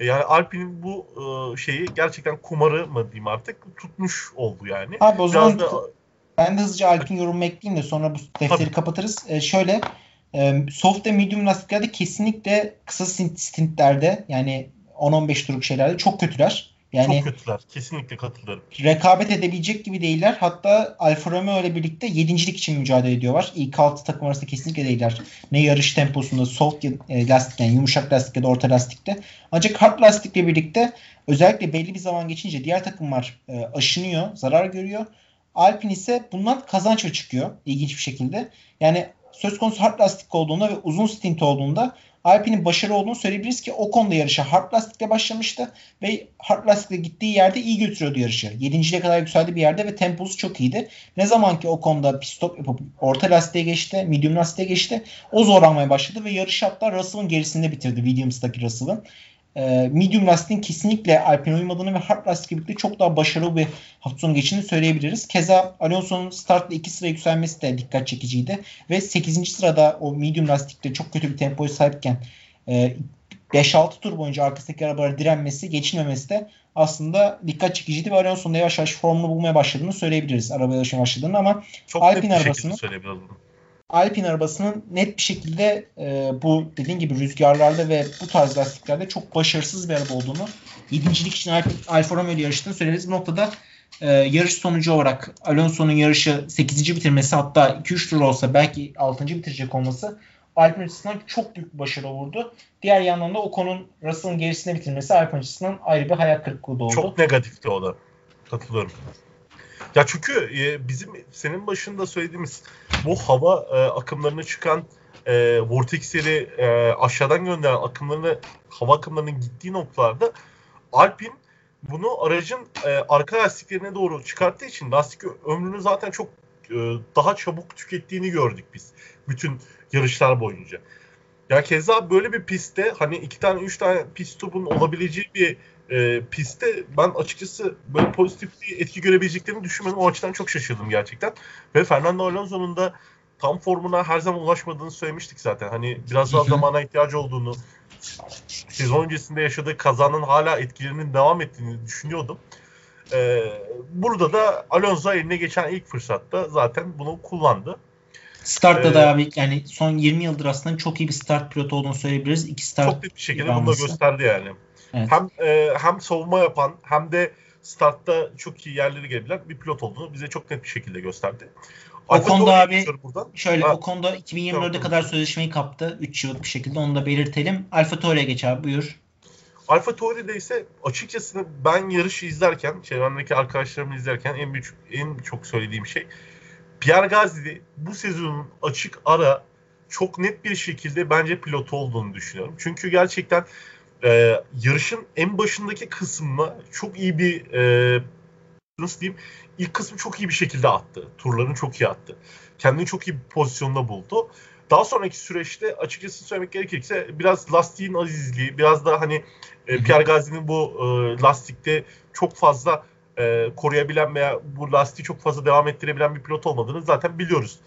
E, yani Alpine'in bu e, şeyi gerçekten kumarı mı diyeyim artık tutmuş oldu yani. Abi o zaman da... ben de hızlıca Alpine yorumumu ekleyeyim de sonra bu defteri Tabii. kapatırız. E, şöyle e, soft ve medium lastiklerde kesinlikle kısa stintlerde yani 10-15 turluk şeylerde çok kötüler. Yani Çok kötüler. Kesinlikle katılıyorum. Rekabet edebilecek gibi değiller. Hatta Alfa Romeo ile birlikte yedincilik için mücadele ediyorlar. İlk altı takım arasında kesinlikle değiller. Ne yarış temposunda soft e, lastik yani yumuşak lastik ya da orta lastikte. Ancak hard lastikle birlikte özellikle belli bir zaman geçince diğer takımlar e, aşınıyor, zarar görüyor. Alpine ise bundan kazanç çıkıyor ilginç bir şekilde. Yani söz konusu hard lastik olduğunda ve uzun stint olduğunda Alpine'in başarılı olduğunu söyleyebiliriz ki o konuda yarışa hard lastikle başlamıştı ve hard lastikle gittiği yerde iyi götürüyordu yarışı. 7. kadar yükseldi bir yerde ve temposu çok iyiydi. Ne zaman ki o konuda pit stop yapıp orta lastiğe geçti, medium lastiğe geçti o zorlanmaya başladı ve yarış hatta Russell'ın gerisinde bitirdi Williams'daki Russell'ın e, medium lastiğin kesinlikle Alpine uymadığını ve hard lastikle birlikte çok daha başarılı bir hafta sonu geçtiğini söyleyebiliriz. Keza Alonso'nun startla 2 sıra yükselmesi de dikkat çekiciydi. Ve 8. sırada o medium lastikte çok kötü bir tempoya sahipken e, 5-6 tur boyunca arkasındaki arabalara direnmesi, geçilmemesi de aslında dikkat çekiciydi ve Alonso'nun yavaş yavaş formunu bulmaya başladığını söyleyebiliriz. Araba yarışmaya başladığını ama çok Alpine arabasının Alpine arabasının net bir şekilde e, bu dediğin gibi rüzgarlarda ve bu tarz lastiklerde çok başarısız bir araba olduğunu 7.lik için Alfa, Alfa Romeo yarıştığını söyleriz. Bu noktada e, yarış sonucu olarak Alonso'nun yarışı 8. bitirmesi hatta 2-3 tur olsa belki 6. bitirecek olması Alpine açısından çok büyük bir başarı olurdu. Diğer yandan da Ocon'un Russell'ın gerisine bitirmesi Alpine açısından ayrı bir hayal kırıklığı oldu. Çok negatifti o da. Katılıyorum. Ya çünkü e, bizim senin başında söylediğimiz bu hava e, akımlarını çıkan e, vortexleri e, aşağıdan gönderen akımlarını hava akımlarının gittiği noktalarda Alpin bunu aracın e, arka lastiklerine doğru çıkarttığı için lastik ömrünü zaten çok e, daha çabuk tükettiğini gördük biz bütün yarışlar boyunca. Ya keza böyle bir pistte hani iki tane üç tane pit stopun olabileceği bir e, pistte ben açıkçası böyle pozitif bir etki görebileceklerini düşünmedim. O açıdan çok şaşırdım gerçekten. Ve Fernando Alonso'nun da tam formuna her zaman ulaşmadığını söylemiştik zaten. Hani biraz daha zamana ihtiyacı olduğunu, sezon öncesinde yaşadığı kazanın hala etkilerinin devam ettiğini düşünüyordum. Ee, burada da Alonso eline geçen ilk fırsatta zaten bunu kullandı. Startta ee, da abi yani son 20 yıldır aslında çok iyi bir start pilotu olduğunu söyleyebiliriz. İki start çok net bir şekilde bunu da gösterdi yani. Evet. Hem e, hem savunma yapan hem de startta çok iyi yerleri gelebilen bir pilot olduğunu bize çok net bir şekilde gösterdi. O konuda abi şöyle ha. o konuda 2024'e kadar sözleşmeyi kaptı. 3 yıllık bir şekilde onu da belirtelim. Alfa Tauri'ye geç abi buyur. Alfa Tauri'de ise açıkçası ben yarışı izlerken, çevremdeki arkadaşlarımı izlerken en büyük en çok söylediğim şey Pierre Gasly bu sezonun açık ara çok net bir şekilde bence pilotu olduğunu düşünüyorum. Çünkü gerçekten e, yarışın en başındaki kısmına çok iyi bir e, nasıl diyeyim ilk kısmı çok iyi bir şekilde attı. Turlarını çok iyi attı. Kendini çok iyi bir pozisyonda buldu. Daha sonraki süreçte açıkçası söylemek gerekirse biraz lastiğin azizliği, biraz da hani e, Pierre Gasly'nin bu e, lastikte çok fazla e, koruyabilen veya bu lastiği çok fazla devam ettirebilen bir pilot olmadığını zaten biliyoruz.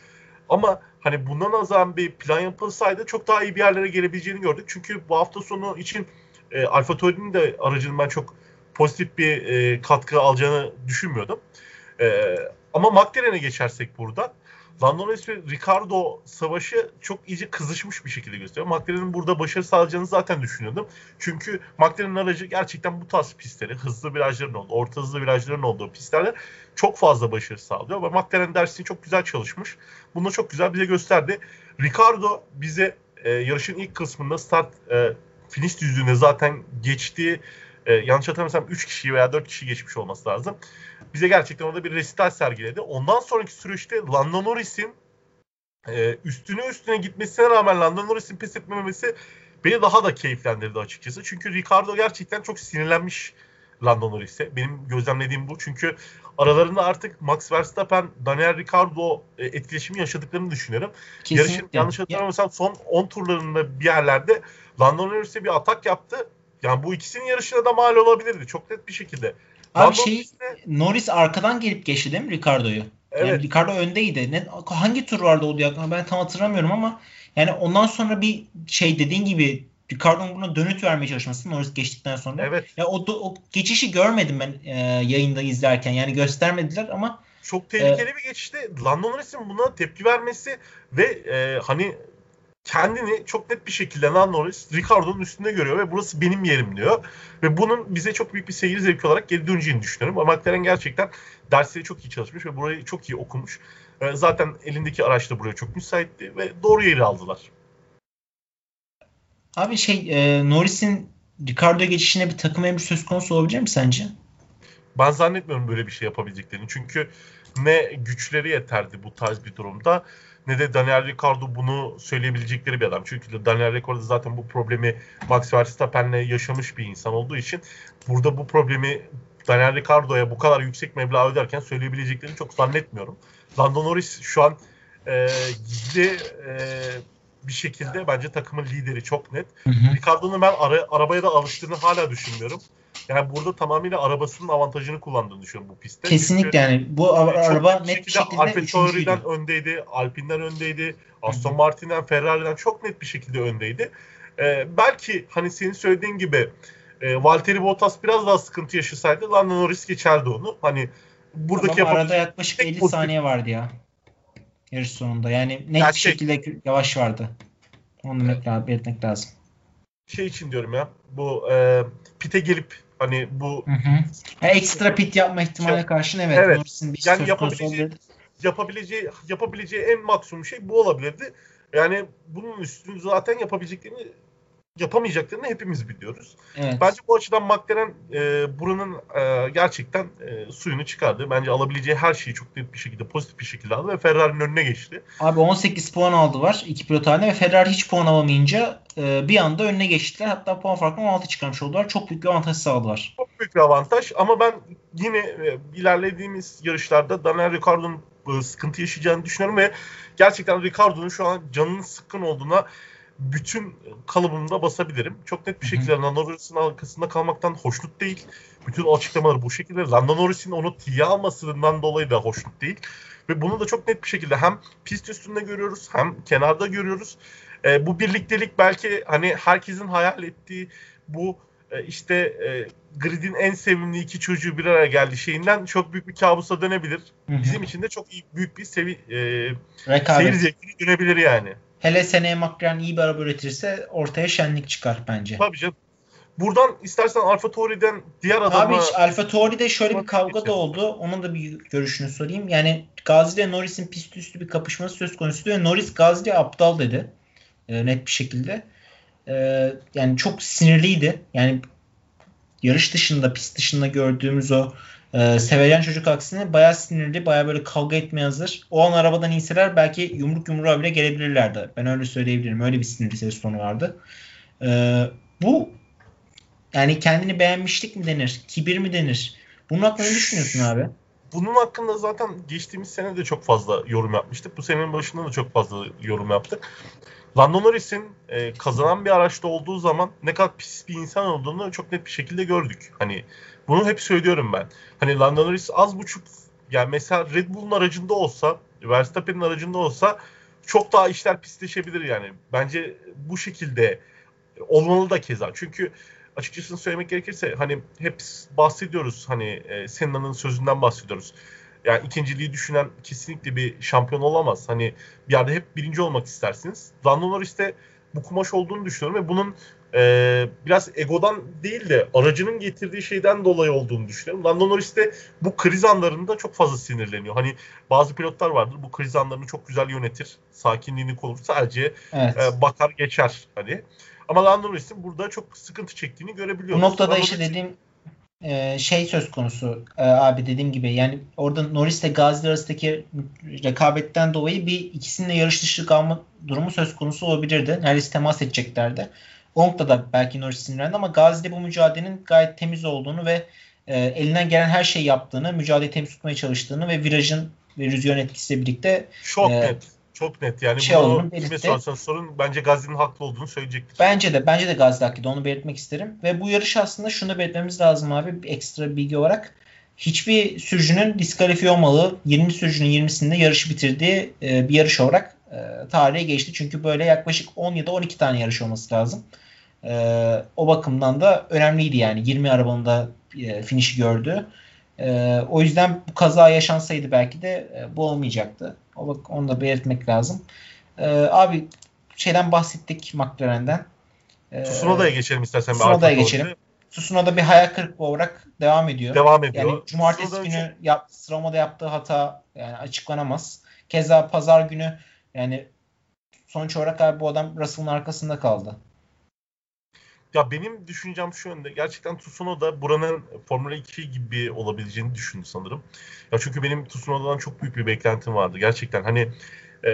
Ama hani bundan nazaran bir plan yapılsaydı çok daha iyi bir yerlere gelebileceğini gördük. Çünkü bu hafta sonu için e, Alfa Tauri'nin de aracının ben çok pozitif bir e, katkı alacağını düşünmüyordum. E, ama McLaren'e geçersek burada Lando Norris ve Ricardo savaşı çok iyice kızışmış bir şekilde gösteriyor. McLaren'in burada başarı sağlayacağını zaten düşünüyordum. Çünkü McLaren'in aracı gerçekten bu tarz pistleri, hızlı virajların olduğu, orta hızlı virajların olduğu pistlerde çok fazla başarı sağlıyor. Ve McLaren dersini çok güzel çalışmış. Bunu çok güzel bize gösterdi. Ricardo bize e, yarışın ilk kısmında start e, finish düzlüğüne zaten geçtiği e, yanlış hatırlamıyorsam 3 kişi veya 4 kişi geçmiş olması lazım. Bize gerçekten orada bir resital sergiledi. Ondan sonraki süreçte Lando Norris'in e, üstüne üstüne gitmesine rağmen Lando Norris'in pes etmemesi beni daha da keyiflendirdi açıkçası. Çünkü Ricardo gerçekten çok sinirlenmiş Lando Norris'e. Benim gözlemlediğim bu. Çünkü aralarında artık Max Verstappen, Daniel Ricciardo e, etkileşimi yaşadıklarını düşünüyorum. Kesinlikle. Yarışın yanlış hatırlamıyorsam son 10 turlarında bir yerlerde Lando Norris'e bir atak yaptı. Yani bu ikisinin yarışına da mal olabilirdi. Çok net bir şekilde. Abi Lando şey Norris'e... Norris arkadan gelip geçti değil mi Ricardo'yu? Evet. Yani Ricardo öndeydi. Ne, hangi tur vardı oldu ya? Ben tam hatırlamıyorum ama yani ondan sonra bir şey dediğin gibi Ricardo'nun buna dönüt vermeye çalışması Norris geçtikten sonra. Evet. Ya o, o geçişi görmedim ben e, yayında izlerken. Yani göstermediler ama çok tehlikeli e, bir geçişti. Lando Norris'in buna tepki vermesi ve e, hani kendini çok net bir şekilde Lando Norris Ricardo'nun üstünde görüyor ve burası benim yerim diyor. Ve bunun bize çok büyük bir seyir zevki olarak geri döneceğini düşünüyorum. Ama McLaren gerçekten dersleri çok iyi çalışmış ve burayı çok iyi okumuş. E, zaten elindeki araç da buraya çok müsaitti ve doğru yeri aldılar. Abi şey e, Norris'in Ricardo geçişine bir takım emri söz konusu olabilir mi sence? Ben zannetmiyorum böyle bir şey yapabileceklerini. Çünkü ne güçleri yeterdi bu tarz bir durumda ne de Daniel Ricciardo bunu söyleyebilecekleri bir adam. Çünkü Daniel Ricciardo zaten bu problemi Max Verstappen'le yaşamış bir insan olduğu için burada bu problemi Daniel Ricciardo'ya bu kadar yüksek meblağ öderken söyleyebileceklerini çok zannetmiyorum. Lando Norris şu an e, gizli e, bir şekilde bence takımın lideri çok net. Ricardo'nun ben ara, arabaya da alıştığını hala düşünmüyorum. Yani burada tamamıyla arabasının avantajını kullandığını düşünüyorum bu pistte. Kesinlikle Çünkü yani bu araba net bir şekilde Alfa öndeydi, Alpine'den öndeydi, Aston. Martin'den, Ferrari'den çok net bir şekilde öndeydi. Ee, belki hani senin söylediğin gibi e, Valtteri Bottas biraz daha sıkıntı yaşasaydı Lando Norris geçerdi onu. Hani buradaki Ama arada yaklaşık 50 pozitif. saniye vardı ya. Yarış sonunda. Yani net Gerçek. bir şekilde yavaş vardı. Onu lazım, belirtmek lazım. Şey için diyorum ya. Bu e, pite gelip hani bu hı hı. Ekstra pit yapma ihtimaline şey, karşın evet, evet. Norris'in bir yani yapabileceği, yapabileceği yapabileceği en maksimum şey bu olabilirdi. Yani bunun üstünü zaten yapabileceklerini yapamayacaklarını hepimiz biliyoruz. Evet. Bence bu açıdan McLaren e, buranın e, gerçekten e, suyunu çıkardı. Bence alabileceği her şeyi çok net bir şekilde pozitif bir şekilde aldı ve Ferrari'nin önüne geçti. Abi 18 puan aldılar iki pilot haline ve Ferrari hiç puan alamayınca e, bir anda önüne geçtiler. Hatta puan farkını 16 çıkarmış oldular. Çok büyük bir avantaj sağladılar. Çok büyük bir avantaj ama ben yine e, ilerlediğimiz yarışlarda Daniel Ricciardo'nun e, sıkıntı yaşayacağını düşünüyorum ve gerçekten Ricciardo'nun şu an canının sıkkın olduğuna bütün kalıbımda basabilirim. Çok net bir şekilde Lando Norris'in arkasında kalmaktan hoşnut değil. Bütün açıklamaları bu şekilde. Lando Norris'in onu tiye almasından dolayı da hoşnut değil. Ve bunu da çok net bir şekilde hem pist üstünde görüyoruz hem kenarda görüyoruz. E, bu birliktelik belki hani herkesin hayal ettiği bu e, işte e, gridin en sevimli iki çocuğu bir araya geldi şeyinden çok büyük bir kabusa dönebilir. Hı hı. Bizim için de çok iyi, büyük bir sevi, e, seyir zevkini dönebilir yani. Hele seneye McLaren iyi bir araba üretirse ortaya şenlik çıkar bence. Tabii canım. Buradan istersen Alfa Tauri'den diğer adama... Abi Alfa Tauri'de şöyle bir kavga da oldu. Onun da bir görüşünü sorayım. Yani Gazi ile Norris'in pist üstü bir kapışması söz konusu ve Norris Gazi'ye aptal dedi. E, net bir şekilde. E, yani çok sinirliydi. Yani yarış dışında, pist dışında gördüğümüz o ee, Seveyen çocuk aksine bayağı sinirli, bayağı böyle kavga etmeye hazır. O an arabadan inseler belki yumruk yumruğa bile gelebilirlerdi. Ben öyle söyleyebilirim. Öyle bir sinirli ses tonu vardı. Ee, bu yani kendini beğenmişlik mi denir? Kibir mi denir? Bunun hakkında ne düşünüyorsun abi? Bunun hakkında zaten geçtiğimiz sene de çok fazla yorum yapmıştık. Bu senenin başında da çok fazla yorum yaptık. Lando Norris'in e, kazanan bir araçta olduğu zaman ne kadar pis bir insan olduğunu çok net bir şekilde gördük. Hani bunu hep söylüyorum ben. Hani Lando Norris az buçuk yani mesela Red Bull'un aracında olsa, Verstappen'in aracında olsa çok daha işler pisleşebilir yani. Bence bu şekilde olmalı da keza. Çünkü açıkçası söylemek gerekirse hani hep bahsediyoruz hani e, Senna'nın sözünden bahsediyoruz. Yani ikinciliği düşünen kesinlikle bir şampiyon olamaz. Hani bir yerde hep birinci olmak istersiniz. Lando Norris'te bu kumaş olduğunu düşünüyorum ve bunun e, biraz egodan değil de aracının getirdiği şeyden dolayı olduğunu düşünüyorum. Lando Norris de bu kriz anlarında çok fazla sinirleniyor. Hani bazı pilotlar vardır bu kriz anlarını çok güzel yönetir. Sakinliğini korur. Sadece evet. e, bakar geçer hani. Ama Lando Norris'in burada çok sıkıntı çektiğini görebiliyoruz. Bu noktada Lando işte dediğim e, şey söz konusu e, abi dediğim gibi yani orada Norris ile Gazi arasındaki rekabetten dolayı bir ikisinin de yarış dışı kalma durumu söz konusu olabilirdi. Neredeyse temas edeceklerdi. O noktada belki Norris sinirlendi ama Gazi'de bu mücadelenin gayet temiz olduğunu ve e, elinden gelen her şeyi yaptığını, mücadeleyi temiz tutmaya çalıştığını ve virajın ve rüzgarın etkisiyle birlikte çok e, net. Çok net yani şey bunu kime sorarsan sorun bence Gazi'nin haklı olduğunu söyleyecektir. Bence de bence de Gazi haklı onu belirtmek isterim. Ve bu yarış aslında şunu belirtmemiz lazım abi bir ekstra bilgi olarak. Hiçbir sürücünün diskalifiye olmalı 20 sürücünün 20'sinde yarışı bitirdiği e, bir yarış olarak e, tarihe geçti. Çünkü böyle yaklaşık 10 ya da 12 tane yarış olması lazım. E, o bakımdan da önemliydi yani 20 arabanın da e, finişi gördü. E, o yüzden bu kaza yaşansaydı belki de e, bu olmayacaktı. O bak onu da belirtmek lazım. E, abi şeyden bahsettik McLaren'den. E, Tsunoda'ya geçelim istersen. Tsunoda'ya geçelim. Tsunoda bir hayal kırıklığı olarak devam ediyor. Devam ediyor. Yani cumartesi Tsunoda günü çok... yap, sıramada yaptığı hata yani açıklanamaz. Keza pazar günü yani sonuç olarak abi bu adam Russell'ın arkasında kaldı. Ya benim düşüncem şu yönde. Gerçekten Tsunoda buranın Formula 2 gibi olabileceğini düşündü sanırım. Ya çünkü benim Tsunoda'dan çok büyük bir beklentim vardı. Gerçekten hani e,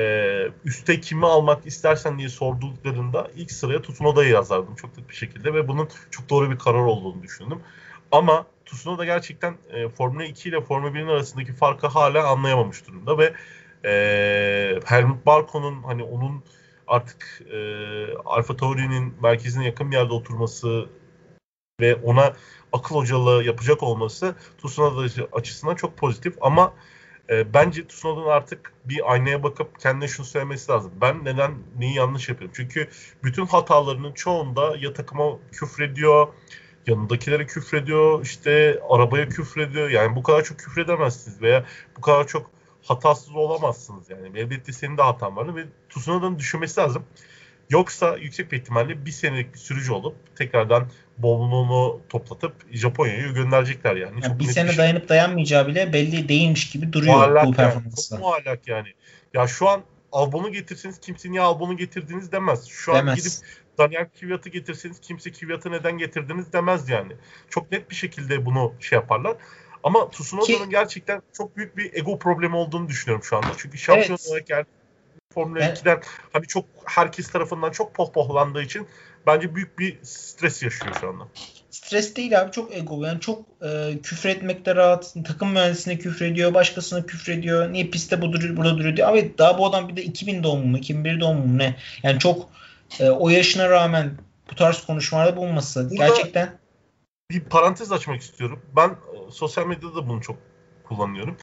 üste kimi almak istersen diye sorduklarında ilk sıraya Tsunoda'yı yazardım çok net bir şekilde ve bunun çok doğru bir karar olduğunu düşündüm. Ama Tsunoda gerçekten e, Formula 2 ile Formula 1'in arasındaki farkı hala anlayamamış durumda ve e, Helmut Barko'nun hani onun artık e, Alfa Tauri'nin merkezine yakın bir yerde oturması ve ona akıl hocalığı yapacak olması Tsunoda açısından çok pozitif ama e, bence Tsunoda'nın artık bir aynaya bakıp kendine şunu söylemesi lazım. Ben neden neyi yanlış yapıyorum? Çünkü bütün hatalarının çoğunda ya takıma küfrediyor, yanındakilere küfrediyor, işte arabaya küfrediyor. Yani bu kadar çok küfredemezsiniz veya bu kadar çok hatasız olamazsınız yani. Elbette senin de hatan var ve Tsunoda'nın düşünmesi lazım. Yoksa yüksek bir ihtimalle bir senelik bir sürücü olup tekrardan bolluğunu toplatıp Japonya'ya gönderecekler yani. yani bir sene bir şey. dayanıp dayanmayacağı bile belli değilmiş gibi duruyor muallak bu performansla. Yani, çok muallak yani. Ya şu an Albon'u getirseniz kimse niye Albon'u getirdiniz demez. Şu demez. an gidip Daniel Kvyat'ı getirseniz kimse Kvyat'ı neden getirdiniz demez yani. Çok net bir şekilde bunu şey yaparlar. Ama Tsunoda'nın gerçekten çok büyük bir ego problemi olduğunu düşünüyorum şu anda. Çünkü şampiyon evet. olarak geldi Formula ben... 2'den hani çok herkes tarafından çok pohpohlandığı için bence büyük bir stres yaşıyor şu anda. Stres değil abi çok ego. Yani çok e, küfür etmekte rahat. Takım mühendisine küfür ediyor. Başkasına küfür ediyor. Niye pistte bu duruyor, burada duruyor diyor. Abi daha bu adam bir de 2000 doğumlu mu 2001 doğumlu mu ne? Yani çok e, o yaşına rağmen bu tarz konuşmalarda bulunması Burada gerçekten bir parantez açmak istiyorum. Ben e, sosyal medyada da bunu çok kullanıyorum.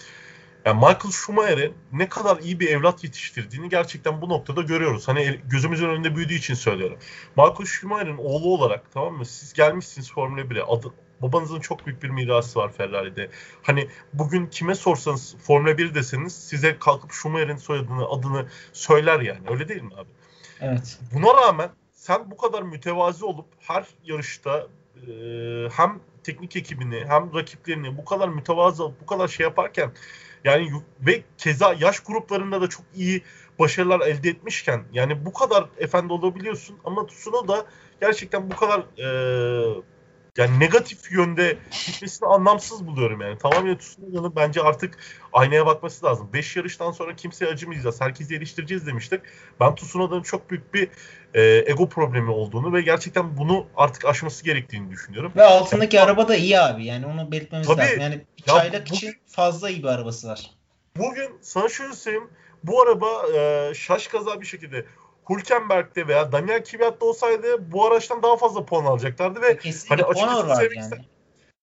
Yani Michael Schumacher'in ne kadar iyi bir evlat yetiştirdiğini gerçekten bu noktada görüyoruz. Hani gözümüzün önünde büyüdüğü için söylüyorum. Michael Schumacher'in oğlu olarak tamam mı? Siz gelmişsiniz Formula 1'e. Adı, babanızın çok büyük bir mirası var Ferrari'de. Hani bugün kime sorsanız Formula 1 deseniz size kalkıp Schumacher'in soyadını, adını söyler yani. Öyle değil mi abi? Evet. Buna rağmen sen bu kadar mütevazi olup her yarışta e, hem teknik ekibini hem rakiplerini bu kadar mütevazı bu kadar şey yaparken yani ve keza yaş gruplarında da çok iyi başarılar elde etmişken yani bu kadar efendi olabiliyorsun ama Tsunoda gerçekten bu kadar e, yani negatif yönde gitmesini anlamsız buluyorum yani. Tamamen Tsunoda'nın bence artık aynaya bakması lazım. 5 yarıştan sonra kimseye acımayacağız, herkesi eleştireceğiz demiştik. Ben Tsunoda'nın çok büyük bir e, ego problemi olduğunu ve gerçekten bunu artık aşması gerektiğini düşünüyorum. Ve altındaki yani, araba da iyi abi. Yani onu belirtmemiz tabii, lazım. Yani çaylak için fazla iyi bir arabası var. Bugün sana şöyle söyleyeyim. Bu araba e, şaş kaza bir şekilde Hülkenberg'de veya Daniel Kvyat'ta olsaydı bu araçtan daha fazla puan alacaklardı ve Kesinlikle hani açıkçası var yani.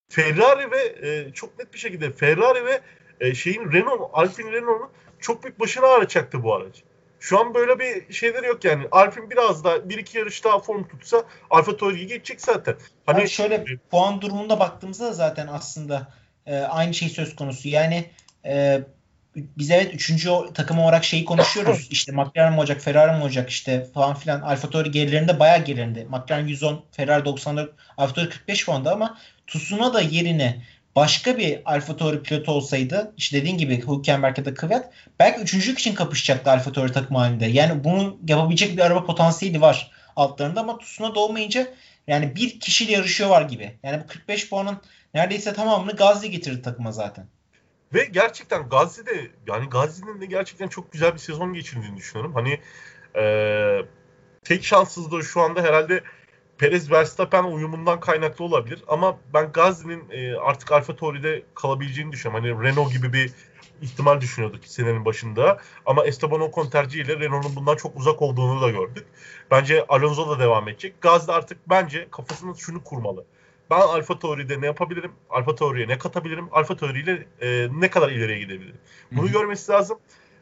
Ferrari ve e, çok net bir şekilde Ferrari ve e, şeyin Renault, Alpine Renault'un çok büyük başına ağrıtacaktı bu araç. Şu an böyle bir şeyler yok yani. Alpine biraz daha bir iki yarış daha form tutsa Alfa Tauri'ye geçecek zaten. Hani yani şöyle e, puan durumunda baktığımızda zaten aslında e, aynı şey söz konusu. Yani e, biz evet üçüncü takım olarak şeyi konuşuyoruz. İşte McLaren mi olacak, Ferrari mi olacak işte falan filan. Alfa Tauri gerilerinde bayağı gerilerinde. McLaren 110, Ferrari 94, Alfa Tauri 45 puanda ama Tusuna da yerine başka bir Alfa Tauri pilotu olsaydı işte dediğin gibi Hülkenberg ya da Kvyat belki üçüncülük için kapışacaktı Alfa Tauri takım halinde. Yani bunu yapabilecek bir araba potansiyeli var altlarında ama Tusuna da olmayınca yani bir kişiyle yarışıyor var gibi. Yani bu 45 puanın neredeyse tamamını Gazli getirdi takıma zaten. Ve gerçekten Gazi'de yani Gazi'nin de gerçekten çok güzel bir sezon geçirdiğini düşünüyorum. Hani e, tek şanssızlığı şu anda herhalde Perez Verstappen uyumundan kaynaklı olabilir. Ama ben Gazi'nin e, artık Alfa Tauri'de kalabileceğini düşünüyorum. Hani Renault gibi bir ihtimal düşünüyorduk senenin başında. Ama Esteban Ocon tercihiyle Renault'un bundan çok uzak olduğunu da gördük. Bence Alonso da devam edecek. Gazze artık bence kafasında şunu kurmalı ben Alfa Tauri'de ne yapabilirim? Alfa Tauri'ye ne katabilirim? Alfa Tauri ile e, ne kadar ileriye gidebilirim? Bunu Hı-hı. görmesi lazım.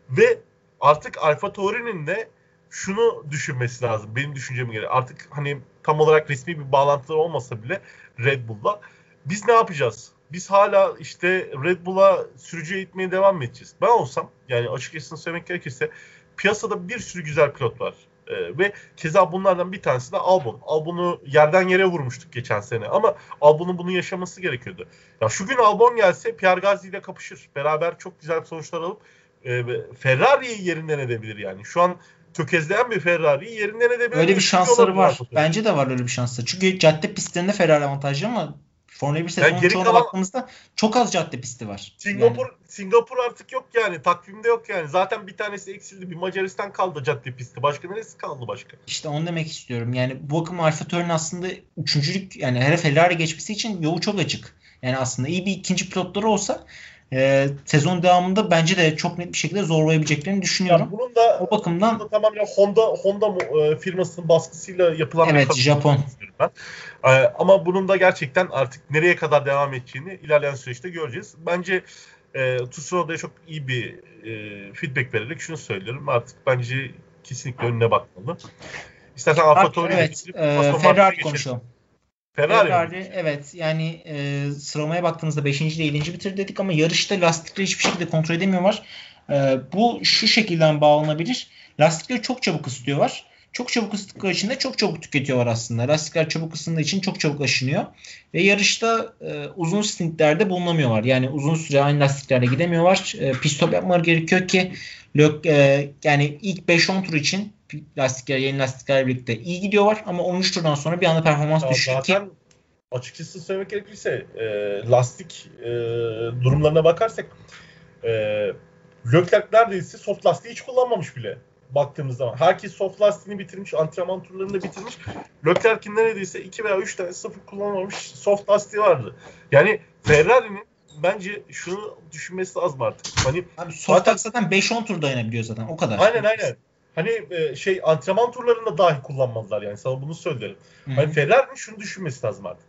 Ve artık Alfa Tauri'nin de şunu düşünmesi lazım. Benim düşünceme göre. Artık hani tam olarak resmi bir bağlantıları olmasa bile Red Bull'la biz ne yapacağız? Biz hala işte Red Bull'a sürücü eğitmeye devam mı edeceğiz? Ben olsam yani açıkçası söylemek gerekirse piyasada bir sürü güzel pilot var. E, ve keza bunlardan bir tanesi de Albon. Albon'u yerden yere vurmuştuk geçen sene ama Albon'un bunu yaşaması gerekiyordu. Ya şu gün Albon gelse Pierre Gasly ile kapışır. Beraber çok güzel sonuçlar alıp e, Ferrari'yi yerinden edebilir yani. Şu an tökezleyen bir Ferrari'yi yerinden edebilir. Öyle bir şansları var. Bence de var öyle bir şansları. Çünkü cadde pistlerinde Ferrari avantajlı ama Formula 1 sezonun yani çoğuna kalan... baktığımızda çok az cadde pisti var. Singapur yani. Singapur artık yok yani. Takvimde yok yani. Zaten bir tanesi eksildi. Bir Macaristan kaldı cadde pisti. Başka neresi kaldı başka? İşte onu demek istiyorum. Yani bu akım Alfa Tauri'nin aslında üçüncülük yani her Ferrari geçmesi için yolu çok açık. Yani aslında iyi bir ikinci pilotları olsa e, sezon devamında bence de çok net bir şekilde zorlayabileceklerini düşünüyorum. Yani bunun da o bakımdan bunun da tamamen Honda Honda e, firmasının baskısıyla yapılan evet, bir Japon. Ben. E, ama bunun da gerçekten artık nereye kadar devam edeceğini ilerleyen süreçte göreceğiz. Bence e, Tsunoda'ya çok iyi bir e, feedback vererek şunu söylüyorum. Artık bence kesinlikle önüne bakmalı. İstersen Alfa Tauri'ye evet, e, Ferrari konuşalım. Ferrari, Ferrari evet yani e, sıralamaya baktığımızda 5. ile 7. bitir dedik ama yarışta lastikleri hiçbir şekilde kontrol edemiyorlar. E, bu şu şekilden bağlanabilir. Lastikleri çok çabuk ısıtıyorlar. Çok çabuk ısıttıkları için de çok çabuk tüketiyorlar aslında. Lastikler çabuk ısındığı için çok çabuk aşınıyor. Ve yarışta e, uzun stintlerde bulunamıyorlar. Yani uzun süre aynı lastiklerle gidemiyorlar. E, pit stop yapmaları gerekiyor ki lök, e, yani ilk 5-10 tur için lastikler yeni lastiklerle birlikte iyi gidiyorlar ama 13 turdan sonra bir anda performans düşüyor ki açıkçası söylemek gerekirse e, lastik e, durumlarına bakarsak e, Leclerc neredeyse soft lastiği hiç kullanmamış bile baktığımız zaman. Herkes soft lastiğini bitirmiş, antrenman turlarını da bitirmiş. Leclerc'in neredeyse 2 veya 3 tane sıfır kullanmamış soft lastiği vardı. Yani Ferrari'nin bence şunu düşünmesi lazım artık. Hani Abi soft zaten, zaten 5-10 tur dayanabiliyor zaten o kadar. Aynen aynen. Hani e, şey antrenman turlarında dahi kullanmazlar yani sana bunu söylerim. Hı-hı. Hani Ferrari'nin şunu düşünmesi lazım artık.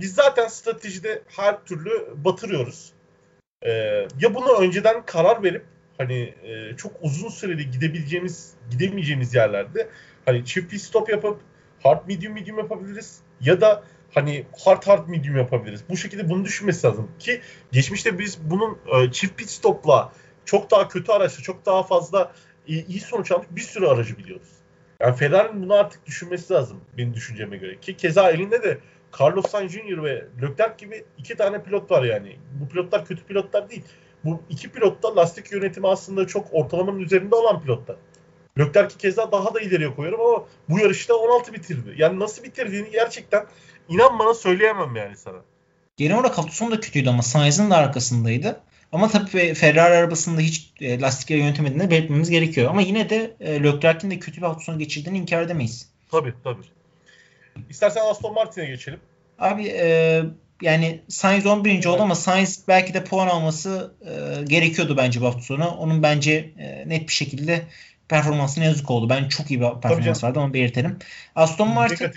Biz zaten stratejide her türlü batırıyoruz. Ee, ya bunu önceden karar verip hani e, çok uzun süreli gidebileceğimiz, gidemeyeceğimiz yerlerde hani çift pit stop yapıp hard medium medium yapabiliriz ya da hani hard hard medium yapabiliriz. Bu şekilde bunu düşünmesi lazım ki geçmişte biz bunun e, çift pit stopla çok daha kötü araçla çok daha fazla iyi, iyi sonuç almış bir sürü aracı biliyoruz. Yani Ferrari'nin bunu artık düşünmesi lazım benim düşünceme göre. Ki keza elinde de Carlos Sainz Jr. ve Leclerc gibi iki tane pilot var yani. Bu pilotlar kötü pilotlar değil. Bu iki pilot da lastik yönetimi aslında çok ortalamanın üzerinde olan pilotlar. Leclerc'i keza daha da ileriye koyuyorum ama bu yarışta 16 bitirdi. Yani nasıl bitirdiğini gerçekten inan bana söyleyemem yani sana. Genel olarak hafta sonu da kötüydü ama Sainz'ın da arkasındaydı. Ama tabii Ferrari arabasında hiç e, lastikleri yönetemediğini belirtmemiz gerekiyor. Ama yine de e, Leclerc'in de kötü bir hafta sonu geçirdiğini inkar edemeyiz. Tabii tabii. İstersen Aston Martin'e geçelim. Abi e, yani Sainz 11. oldu ama Sainz belki de puan alması e, gerekiyordu bence bu hafta sonu. Onun bence e, net bir şekilde performansına yazık oldu. Ben çok iyi bir performans vardı onu belirtelim. Aston Martin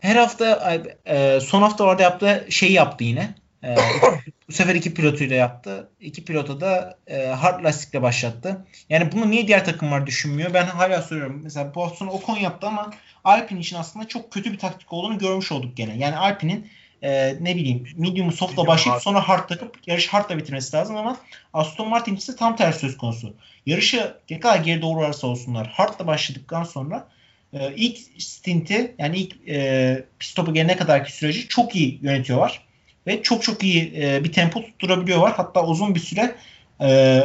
her hafta e, son haftalarda yaptığı şeyi yaptı yine. E, bu sefer iki pilotuyla yaptı. İki pilota da e, hard lastikle başlattı. Yani bunu niye diğer takımlar düşünmüyor? Ben hala soruyorum. Mesela bu hafta Ocon yaptı ama Alpine için aslında çok kötü bir taktik olduğunu görmüş olduk gene. Yani Alpine'in e, ne bileyim medium soft'la başlayıp sonra hard takıp yarış hard'la bitirmesi lazım ama Aston Martin ise tam tersi söz konusu. Yarışı ne kadar geri doğru varsa olsunlar hard'la başladıktan sonra e, ilk stinti yani ilk e, pit stopu gelene kadarki süreci çok iyi yönetiyorlar. Ve çok çok iyi e, bir tempo tutturabiliyorlar. Hatta uzun bir süre e,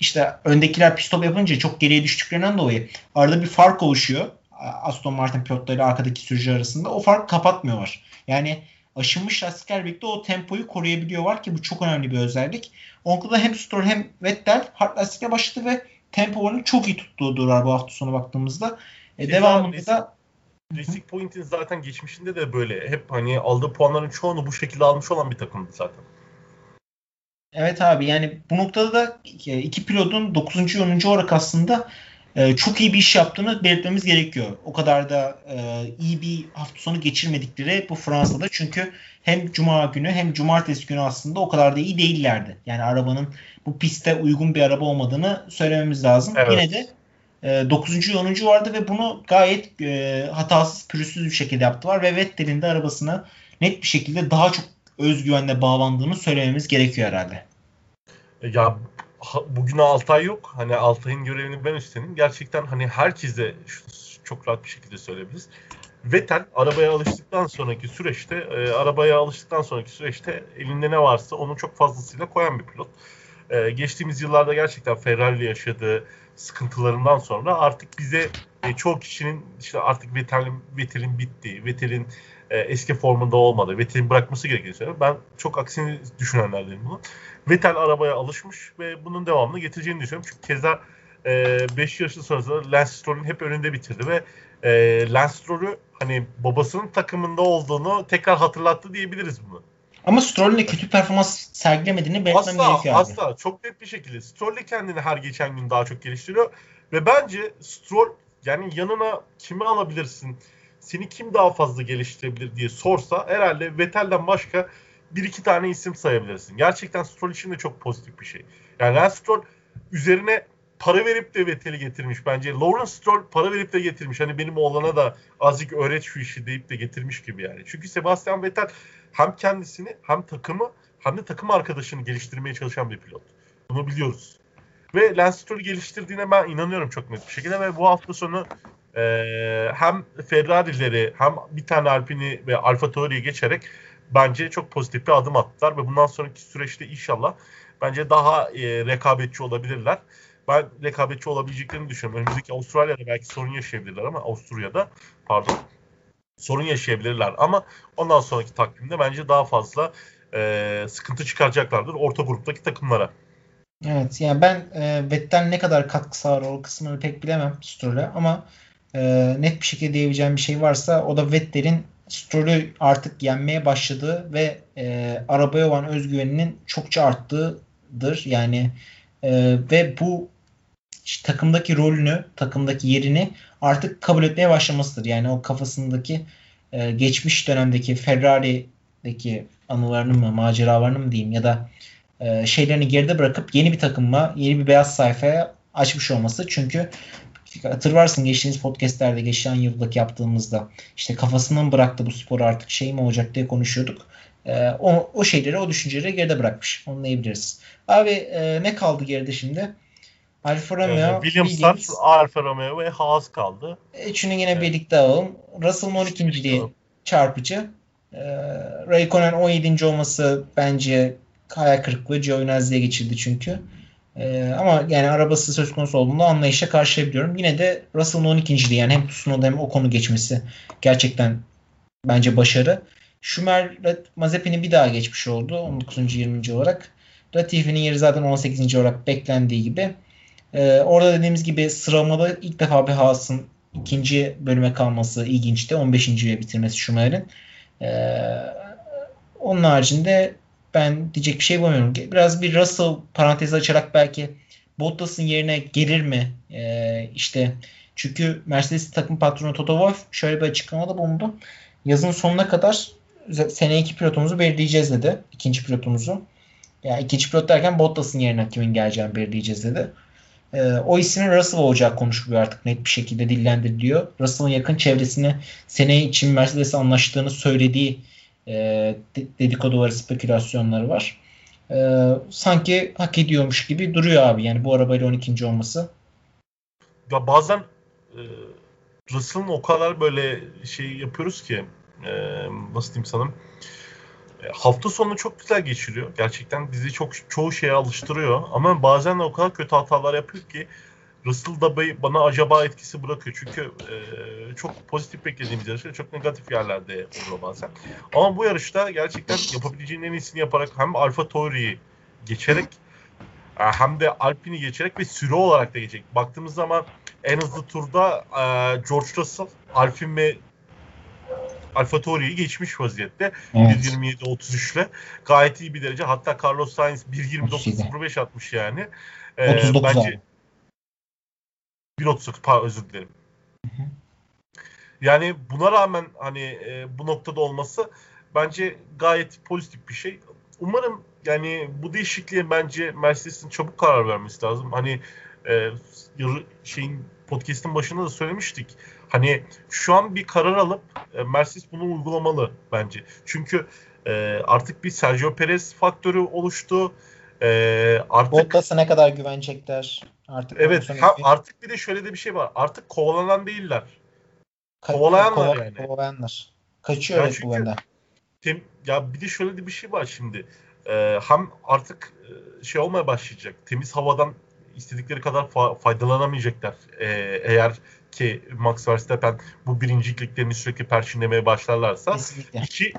işte öndekiler pit stop yapınca çok geriye düştüklerinden dolayı arada bir fark oluşuyor. Aston Martin pilotları arkadaki sürücü arasında. O fark kapatmıyorlar. Yani aşınmış lastikler birlikte o tempoyu koruyabiliyorlar ki bu çok önemli bir özellik. Onlarda hem Stroll hem Vettel hard lastikle başladı ve tempolarını çok iyi tuttuğu durar bu hafta sonu baktığımızda. E, devamında da Racing Point'in zaten geçmişinde de böyle hep hani aldığı puanların çoğunu bu şekilde almış olan bir takımdı zaten. Evet abi yani bu noktada da iki pilotun 9. 10. olarak aslında e, çok iyi bir iş yaptığını belirtmemiz gerekiyor. O kadar da e, iyi bir hafta sonu geçirmedikleri bu Fransa'da çünkü hem cuma günü hem cumartesi günü aslında o kadar da iyi değillerdi. Yani arabanın bu piste uygun bir araba olmadığını söylememiz lazım. Evet. Yine de e, 9. 10. vardı ve bunu gayet e, hatasız pürüzsüz bir şekilde yaptılar ve Vettel'in de arabasına net bir şekilde daha çok özgüvenle bağlandığını söylememiz gerekiyor herhalde. Ya bugün Altay yok. Hani Altay'ın görevini ben üstlenim. Gerçekten hani herkese çok rahat bir şekilde söyleyebiliriz. Vettel arabaya alıştıktan sonraki süreçte e, arabaya alıştıktan sonraki süreçte elinde ne varsa onu çok fazlasıyla koyan bir pilot. E, geçtiğimiz yıllarda gerçekten Ferrari yaşadığı sıkıntılarından sonra artık bize e, çoğu kişinin işte artık Vettel'in Vettel'in bitti, Vettel'in e, eski formunda olmadı. Vettel'in bırakması gerektiğini söylüyor. Ben çok aksini düşünenlerdenim bunu. Vettel arabaya alışmış ve bunun devamını getireceğini düşünüyorum. Çünkü keza 5 e, yaşlı sonrasında Lance Stroll'ün hep önünde bitirdi ve e, Lance Stroll'ü hani babasının takımında olduğunu tekrar hatırlattı diyebiliriz bunu. Ama Stroll'ün de kötü performans sergilemediğini belirtmem asla, gerekiyor. Asla abi. çok net bir şekilde. Stroll kendini her geçen gün daha çok geliştiriyor. Ve bence Stroll yani yanına kimi alabilirsin? Seni kim daha fazla geliştirebilir diye sorsa herhalde Vettel'den başka bir iki tane isim sayabilirsin. Gerçekten Stroll için de çok pozitif bir şey. Yani Lance Stroll üzerine para verip de Vettel'i getirmiş bence. Lawrence Stroll para verip de getirmiş. Hani benim oğlana da azıcık öğret şu işi deyip de getirmiş gibi yani. Çünkü Sebastian Vettel hem kendisini hem takımı hem de takım arkadaşını geliştirmeye çalışan bir pilot. Bunu biliyoruz. Ve Lance Stroll'ü geliştirdiğine ben inanıyorum çok net bir şekilde ve bu hafta sonu e, hem Ferrari'leri hem bir tane Alpine'i ve Alfa Tauri'ye geçerek bence çok pozitif bir adım attılar ve bundan sonraki süreçte inşallah bence daha e, rekabetçi olabilirler. Ben rekabetçi olabileceklerini düşünüyorum. Önümüzdeki Avustralya'da belki sorun yaşayabilirler ama Avusturya'da pardon sorun yaşayabilirler ama ondan sonraki takvimde bence daha fazla e, sıkıntı çıkaracaklardır orta gruptaki takımlara. Evet yani ben e, Vettel ne kadar katkı sağlar o kısmını pek bilemem Stroll'e ama e, net bir şekilde diyebileceğim bir şey varsa o da Vettel'in Stroll'ü artık yenmeye başladığı ve e, arabaya olan özgüveninin çokça arttığıdır. Yani e, ve bu işte, takımdaki rolünü, takımdaki yerini artık kabul etmeye başlamasıdır. Yani o kafasındaki e, geçmiş dönemdeki Ferrari'deki anılarını mı, maceralarını mı diyeyim ya da e, şeylerini geride bırakıp yeni bir takımla, yeni bir beyaz sayfaya açmış olması. Çünkü hatırlarsın geçtiğimiz podcastlerde geçen yıldaki yaptığımızda işte kafasından bıraktı bu spor artık şey mi olacak diye konuşuyorduk. E, o, o şeyleri, o düşünceleri geride bırakmış. Anlayabiliriz. Abi e, ne kaldı geride şimdi? Alfa Romeo, ee, Williams'lar, Alfa Romeo ve Haas kaldı. Üçünü yine evet. birlikte alalım. Russell'ın 12. çarpıcı. Ee, Raikkonen 17. olması bence hayal kırıklığı. Giovinazzi'ye geçildi çünkü. Ee, ama yani arabası söz konusu olduğunda anlayışla karşılayabiliyorum. Yine de Russell'ın 12. yani hem Tsunoda hem o konu geçmesi gerçekten bence başarı. Schumer Mazepin'i bir daha geçmiş oldu 19. 20. olarak. Latifi'nin yeri zaten 18. olarak beklendiği gibi. Ee, orada dediğimiz gibi sıralamada ilk defa bir Haas'ın ikinci bölüme kalması ilginçti. 15. ile bitirmesi Schumer'in. Ee, onun haricinde ben diyecek bir şey bulamıyorum. Biraz bir Russell parantezi açarak belki Bottas'ın yerine gelir mi? Ee, işte çünkü Mercedes takım patronu Toto Wolff şöyle bir açıklamada bulundu. Yazın sonuna kadar seneye iki pilotumuzu belirleyeceğiz dedi. İkinci pilotumuzu. Yani ikinci pilot derken Bottas'ın yerine kimin geleceğini belirleyeceğiz dedi. Ee, o ismin Russell olacak konuşuluyor artık net bir şekilde dillendiriliyor. Russell'ın yakın çevresine seneye için Mercedes anlaştığını söylediği e, dedikoduları, spekülasyonları var. E, sanki hak ediyormuş gibi duruyor abi. Yani bu arabayla 12. olması. Ya bazen e, Russell'ın o kadar böyle şey yapıyoruz ki e, nasıl diyeyim e, hafta sonu çok güzel geçiriyor. Gerçekten bizi çok çoğu şeye alıştırıyor. Ama bazen de o kadar kötü hatalar yapıyor ki Russell da bana acaba etkisi bırakıyor. Çünkü e, çok pozitif beklediğimiz yarışta çok negatif yerlerde oluyor bazen. Ama bu yarışta gerçekten yapabileceğinin en iyisini yaparak hem Alfa Tauri'yi geçerek e, hem de Alpine'i geçerek ve süre olarak da geçecek. Baktığımız zaman en hızlı turda e, George Russell, Alpine ve Alfa Tauri'yi geçmiş vaziyette. Evet. 1.27-33 ile. Gayet iyi bir derece. Hatta Carlos Sainz 1.29-05 atmış yani. Ee, 39 bence abi. 1.39 özür dilerim. Hı hı. Yani buna rağmen hani e, bu noktada olması bence gayet pozitif bir şey. Umarım yani bu değişikliğe bence Mercedes'in çabuk karar vermesi lazım. Hani e, şeyin podcast'in başında da söylemiştik. Hani şu an bir karar alıp e, Mercedes bunu uygulamalı bence. Çünkü e, artık bir Sergio Perez faktörü oluştu. E, artık Bottas'a ne kadar güvenecekler? Artık evet ha, artık bir de şöyle de bir şey var. Artık kovalanan değiller. Kovalayanlar Kova, yani. Kovalayanlar. Kaçıyor yani bu benden. Tem, ya bir de şöyle de bir şey var şimdi. Ee, hem artık e, şey olmaya başlayacak. Temiz havadan istedikleri kadar fa- faydalanamayacaklar. E, eğer ki Max Verstappen bu birinciliklerini sürekli perçinlemeye başlarlarsa Kesinlikle. iki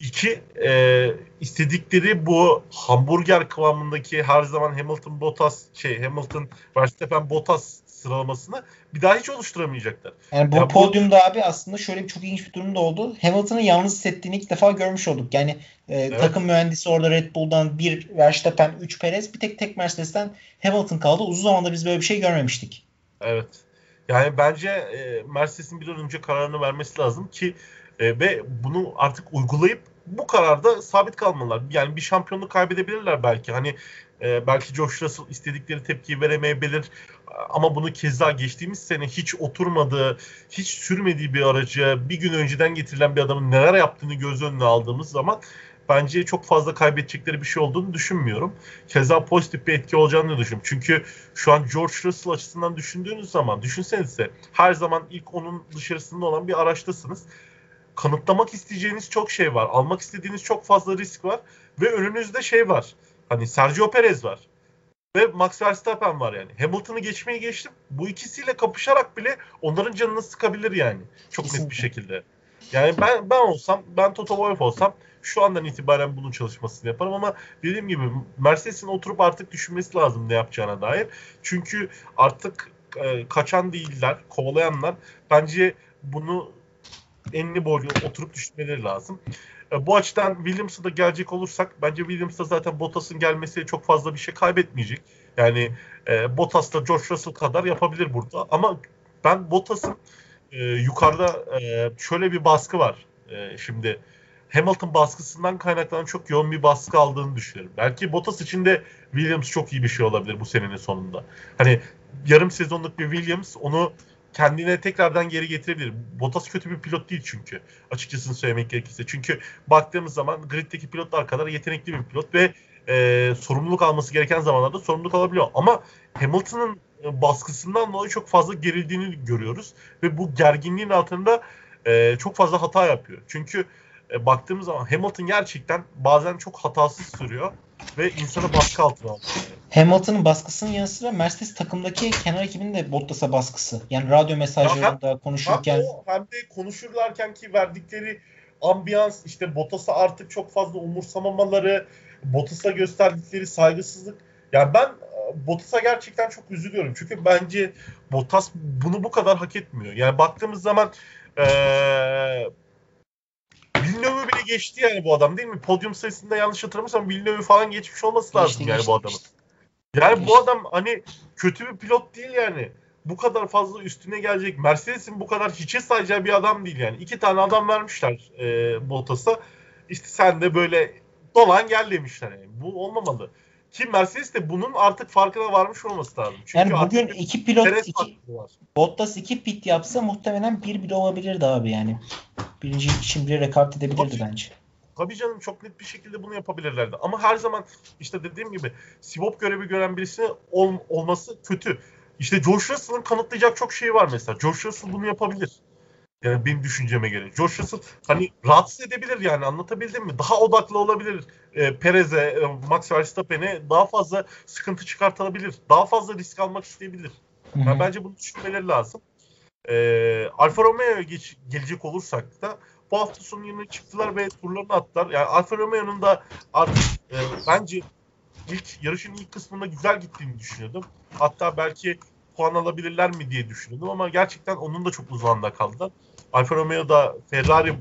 iki e, istedikleri bu hamburger kıvamındaki her zaman Hamilton Bottas şey Hamilton Verstappen Bottas sıralamasını bir daha hiç oluşturamayacaklar. Yani bu ya podyumda bu... abi aslında şöyle bir çok ilginç bir durum da oldu. Hamilton'ın yalnız hissettiğini ilk defa görmüş olduk. Yani e, evet. takım mühendisi orada Red Bull'dan bir Verstappen, 3 Perez, bir tek tek Mercedes'ten Hamilton kaldı. Uzun zamandır biz böyle bir şey görmemiştik. Evet. Yani bence e, Mercedes'in bir an önce kararını vermesi lazım ki e, ve bunu artık uygulayıp bu kararda sabit kalmalılar. Yani bir şampiyonluk kaybedebilirler belki. Hani e, belki Josh Russell istedikleri tepkiyi veremeyebilir. Ama bunu keza geçtiğimiz sene hiç oturmadığı, hiç sürmediği bir aracı bir gün önceden getirilen bir adamın neler yaptığını göz önüne aldığımız zaman bence çok fazla kaybedecekleri bir şey olduğunu düşünmüyorum. Keza pozitif bir etki olacağını düşünüyorum. Çünkü şu an George Russell açısından düşündüğünüz zaman düşünsenize her zaman ilk onun dışarısında olan bir araçtasınız. Kanıtlamak isteyeceğiniz çok şey var. Almak istediğiniz çok fazla risk var. Ve önünüzde şey var. Hani Sergio Perez var. Ve Max Verstappen var yani. Hamilton'ı geçmeyi geçtim. Bu ikisiyle kapışarak bile onların canını sıkabilir yani. Çok Kesinlikle. net bir şekilde. Yani ben ben olsam, ben Toto Wolff olsam şu andan itibaren bunun çalışmasını yaparım ama dediğim gibi Mercedes'in oturup artık düşünmesi lazım ne yapacağına dair. Çünkü artık e, kaçan değiller, kovalayanlar bence bunu enli boylu oturup düşünmeleri lazım. E, bu açıdan Williams'a da gelecek olursak bence Williams'da zaten Bottas'ın gelmesi çok fazla bir şey kaybetmeyecek. Yani e, Bottas da George Russell kadar yapabilir burada. Ama ben Bottas'ın e, yukarıda e, şöyle bir baskı var. E, şimdi Hamilton baskısından kaynaklanan çok yoğun bir baskı aldığını düşünüyorum. Belki Bottas için de Williams çok iyi bir şey olabilir bu senenin sonunda. Hani yarım sezonluk bir Williams onu kendine tekrardan geri getirebilir. Bottas kötü bir pilot değil çünkü. Açıkçası söylemek gerekirse. Çünkü baktığımız zaman griddeki pilotlar kadar yetenekli bir pilot ve e, sorumluluk alması gereken zamanlarda sorumluluk alabiliyor. Ama Hamilton'ın e, baskısından dolayı çok fazla gerildiğini görüyoruz. Ve bu gerginliğin altında e, çok fazla hata yapıyor. Çünkü e, baktığımız zaman Hamilton gerçekten bazen çok hatasız sürüyor ve insanı baskı altına alıyor. Hamilton'ın baskısının yanı sıra Mercedes takımdaki kenar ekibinin de Bottas'a baskısı. Yani radyo mesajlarında hem, konuşurken. Hem, o, hem de konuşurlarken ki verdikleri ambiyans işte Bottas'a artık çok fazla umursamamaları, Bottas'a gösterdikleri saygısızlık. Yani ben e, Bottas'a gerçekten çok üzülüyorum. Çünkü bence Bottas bunu bu kadar hak etmiyor. Yani baktığımız zaman ee, geçti yani bu adam değil mi? Podyum sayısında yanlış hatırlamıyorsam Villeneuve'ü falan geçmiş olması lazım geçti, yani geçti, bu adamın. Geçti. Yani geçti. bu adam hani kötü bir pilot değil yani. Bu kadar fazla üstüne gelecek. Mercedes'in bu kadar hiçe sayacağı bir adam değil yani. İki tane adam vermişler e, Bottas'a. İşte sen de böyle dolan gel demişler yani. Bu olmamalı. Ki Mercedes de bunun artık farkına varmış olması lazım. Çünkü yani bugün iki pilot iki, Bottas iki pit yapsa muhtemelen bir bile olabilirdi abi yani. Birinci için bile rekabet edebilirdi tabii, bence. Tabii canım çok net bir şekilde bunu yapabilirlerdi. Ama her zaman işte dediğim gibi Sibop görevi gören birisi ol, olması kötü. İşte George Russell'ın kanıtlayacak çok şey var mesela. George Russell bunu yapabilir. Yani benim düşünceme göre. George Russell hani rahatsız edebilir yani anlatabildim mi? Daha odaklı olabilir. E, Perez'e, e, Max Verstappen'e daha fazla sıkıntı çıkartabilir. Daha fazla risk almak isteyebilir. Yani bence bunu düşünmeleri lazım. E, Alfa Romeo'ya geç, gelecek olursak da bu hafta sonu yine çıktılar ve turlarını attılar. Yani Alfa Romeo'nun da artık e, bence ilk yarışın ilk kısmında güzel gittiğini düşünüyordum. Hatta belki puan alabilirler mi diye düşünüyordum ama gerçekten onun da çok uzağında kaldı. Alfa Romeo da Ferrari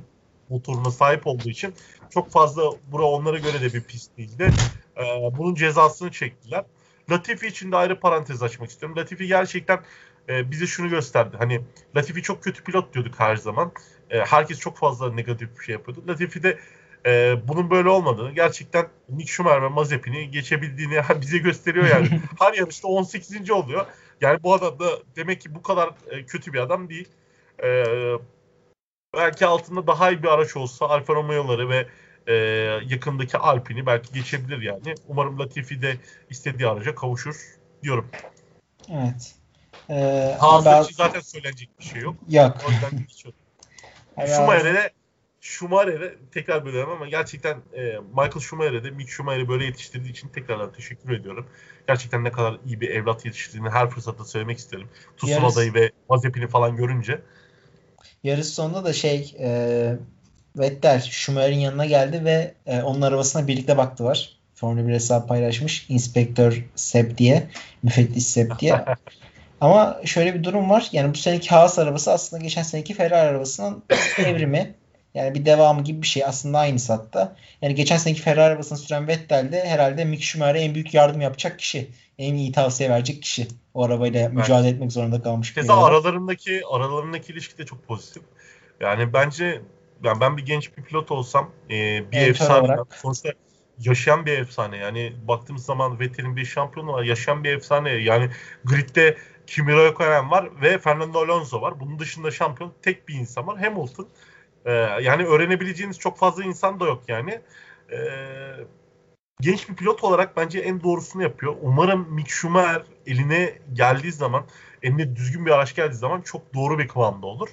motoruna sahip olduğu için çok fazla bura onlara göre de bir pist değildi. Ee, bunun cezasını çektiler. Latifi için de ayrı parantez açmak istiyorum. Latifi gerçekten e, bize şunu gösterdi. Hani Latifi çok kötü pilot diyorduk her zaman. E, herkes çok fazla negatif bir şey yapıyordu. Latifi de e, bunun böyle olmadığını gerçekten Nick Schumacher ve Mazepin'i geçebildiğini bize gösteriyor yani. her yarışta 18. oluyor. Yani bu adam da demek ki bu kadar e, kötü bir adam değil. E, belki altında daha iyi bir araç olsa Alfa Romeo'ları ve e, yakındaki Alpine'i belki geçebilir yani. Umarım Latifi de istediği araca kavuşur diyorum. Evet. Ee, ben... zaten söylenecek bir şey yok. Yok. O yüzden geçiyorum. Schumacher'e Schumacher'e tekrar bölüyorum ama gerçekten e, Michael Schumacher'e de Mick Schumacher'i böyle yetiştirdiği için tekrardan teşekkür ediyorum. Gerçekten ne kadar iyi bir evlat yetiştirdiğini her fırsatta söylemek isterim. Tsunoda'yı ve Mazepin'i falan görünce. Yarış sonunda da şey e, Vettel Schumacher'in yanına geldi ve e, onun arabasına birlikte baktılar. Formula 1 hesabı paylaşmış. Inspektör Seb diye. Müfettiş Seb diye. Ama şöyle bir durum var. Yani bu seneki Haas arabası aslında geçen seneki Ferrari arabasının evrimi. Yani bir devamı gibi bir şey. Aslında aynısı hatta. Yani geçen seneki Ferrari arabasını süren Vettel de herhalde Mick Schumacher'e en büyük yardım yapacak kişi. En iyi tavsiye verecek kişi. O arabayla evet. mücadele etmek zorunda kalmış. Keza aralarındaki aralarındaki ilişki de çok pozitif. Yani bence yani ben bir genç bir pilot olsam e, bir evet, efsane sonuçta yaşayan bir efsane. Yani baktığımız zaman Vettel'in bir şampiyonu var. Yaşayan bir efsane. Yani gridde Kimi Raikkonen var ve Fernando Alonso var. Bunun dışında şampiyon tek bir insan var. Hamilton. Ee, yani öğrenebileceğiniz çok fazla insan da yok yani. Ee, genç bir pilot olarak bence en doğrusunu yapıyor. Umarım Mick Schumacher eline geldiği zaman, eline düzgün bir araç geldiği zaman çok doğru bir kıvamda olur.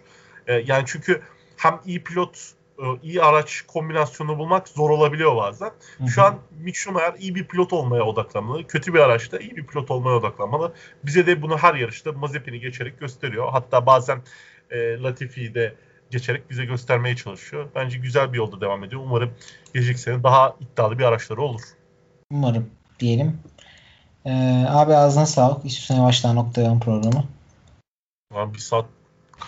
Ee, yani çünkü hem iyi pilot iyi araç kombinasyonu bulmak zor olabiliyor bazen. Hı hı. Şu an Mick Schumacher iyi bir pilot olmaya odaklanmalı. Kötü bir araçta iyi bir pilot olmaya odaklanmalı. Bize de bunu her yarışta Mazepin'i geçerek gösteriyor. Hatta bazen e, Latifi'yi de geçerek bize göstermeye çalışıyor. Bence güzel bir yolda devam ediyor. Umarım gelecek sene daha iddialı bir araçları olur. Umarım diyelim. Ee, abi ağzına sağlık. İstiyorsan yavaştan noktalayalım programı. Abi bir saat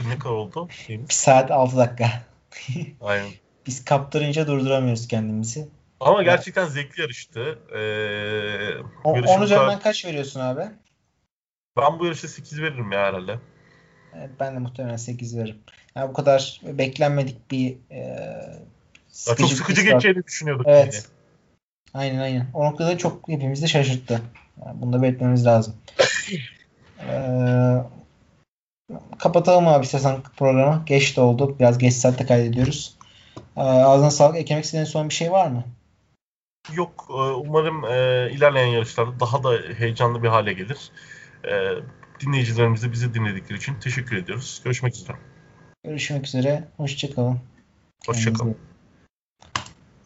ne kadar oldu? Bir saat 6 dakika. Aynen. Biz kaptırınca durduramıyoruz kendimizi. Ama gerçekten zevkli yarıştı. Ee, o, 10 üzerinden kadar... kaç veriyorsun abi? Ben bu yarışa 8 veririm ya herhalde. Evet, ben de muhtemelen 8 veririm. Yani bu kadar beklenmedik bir e, sıkıcı çok sıkıcı geçeceğini düşünüyorduk. Evet. Yani. Aynen aynen. O noktada çok hepimiz de şaşırttı. Yani bunu da belirtmemiz lazım. ee, kapatalım abi istersen programı. Geç de oldu. Biraz geç saatte kaydediyoruz. Ee, ağzına sağlık. Eklemek istediğin son bir şey var mı? Yok. E, umarım e, ilerleyen yarışlarda daha da heyecanlı bir hale gelir. E, dinleyicilerimize bizi dinledikleri için teşekkür ediyoruz. Görüşmek üzere. Görüşmek üzere. Hoşçakalın. Hoşçakalın.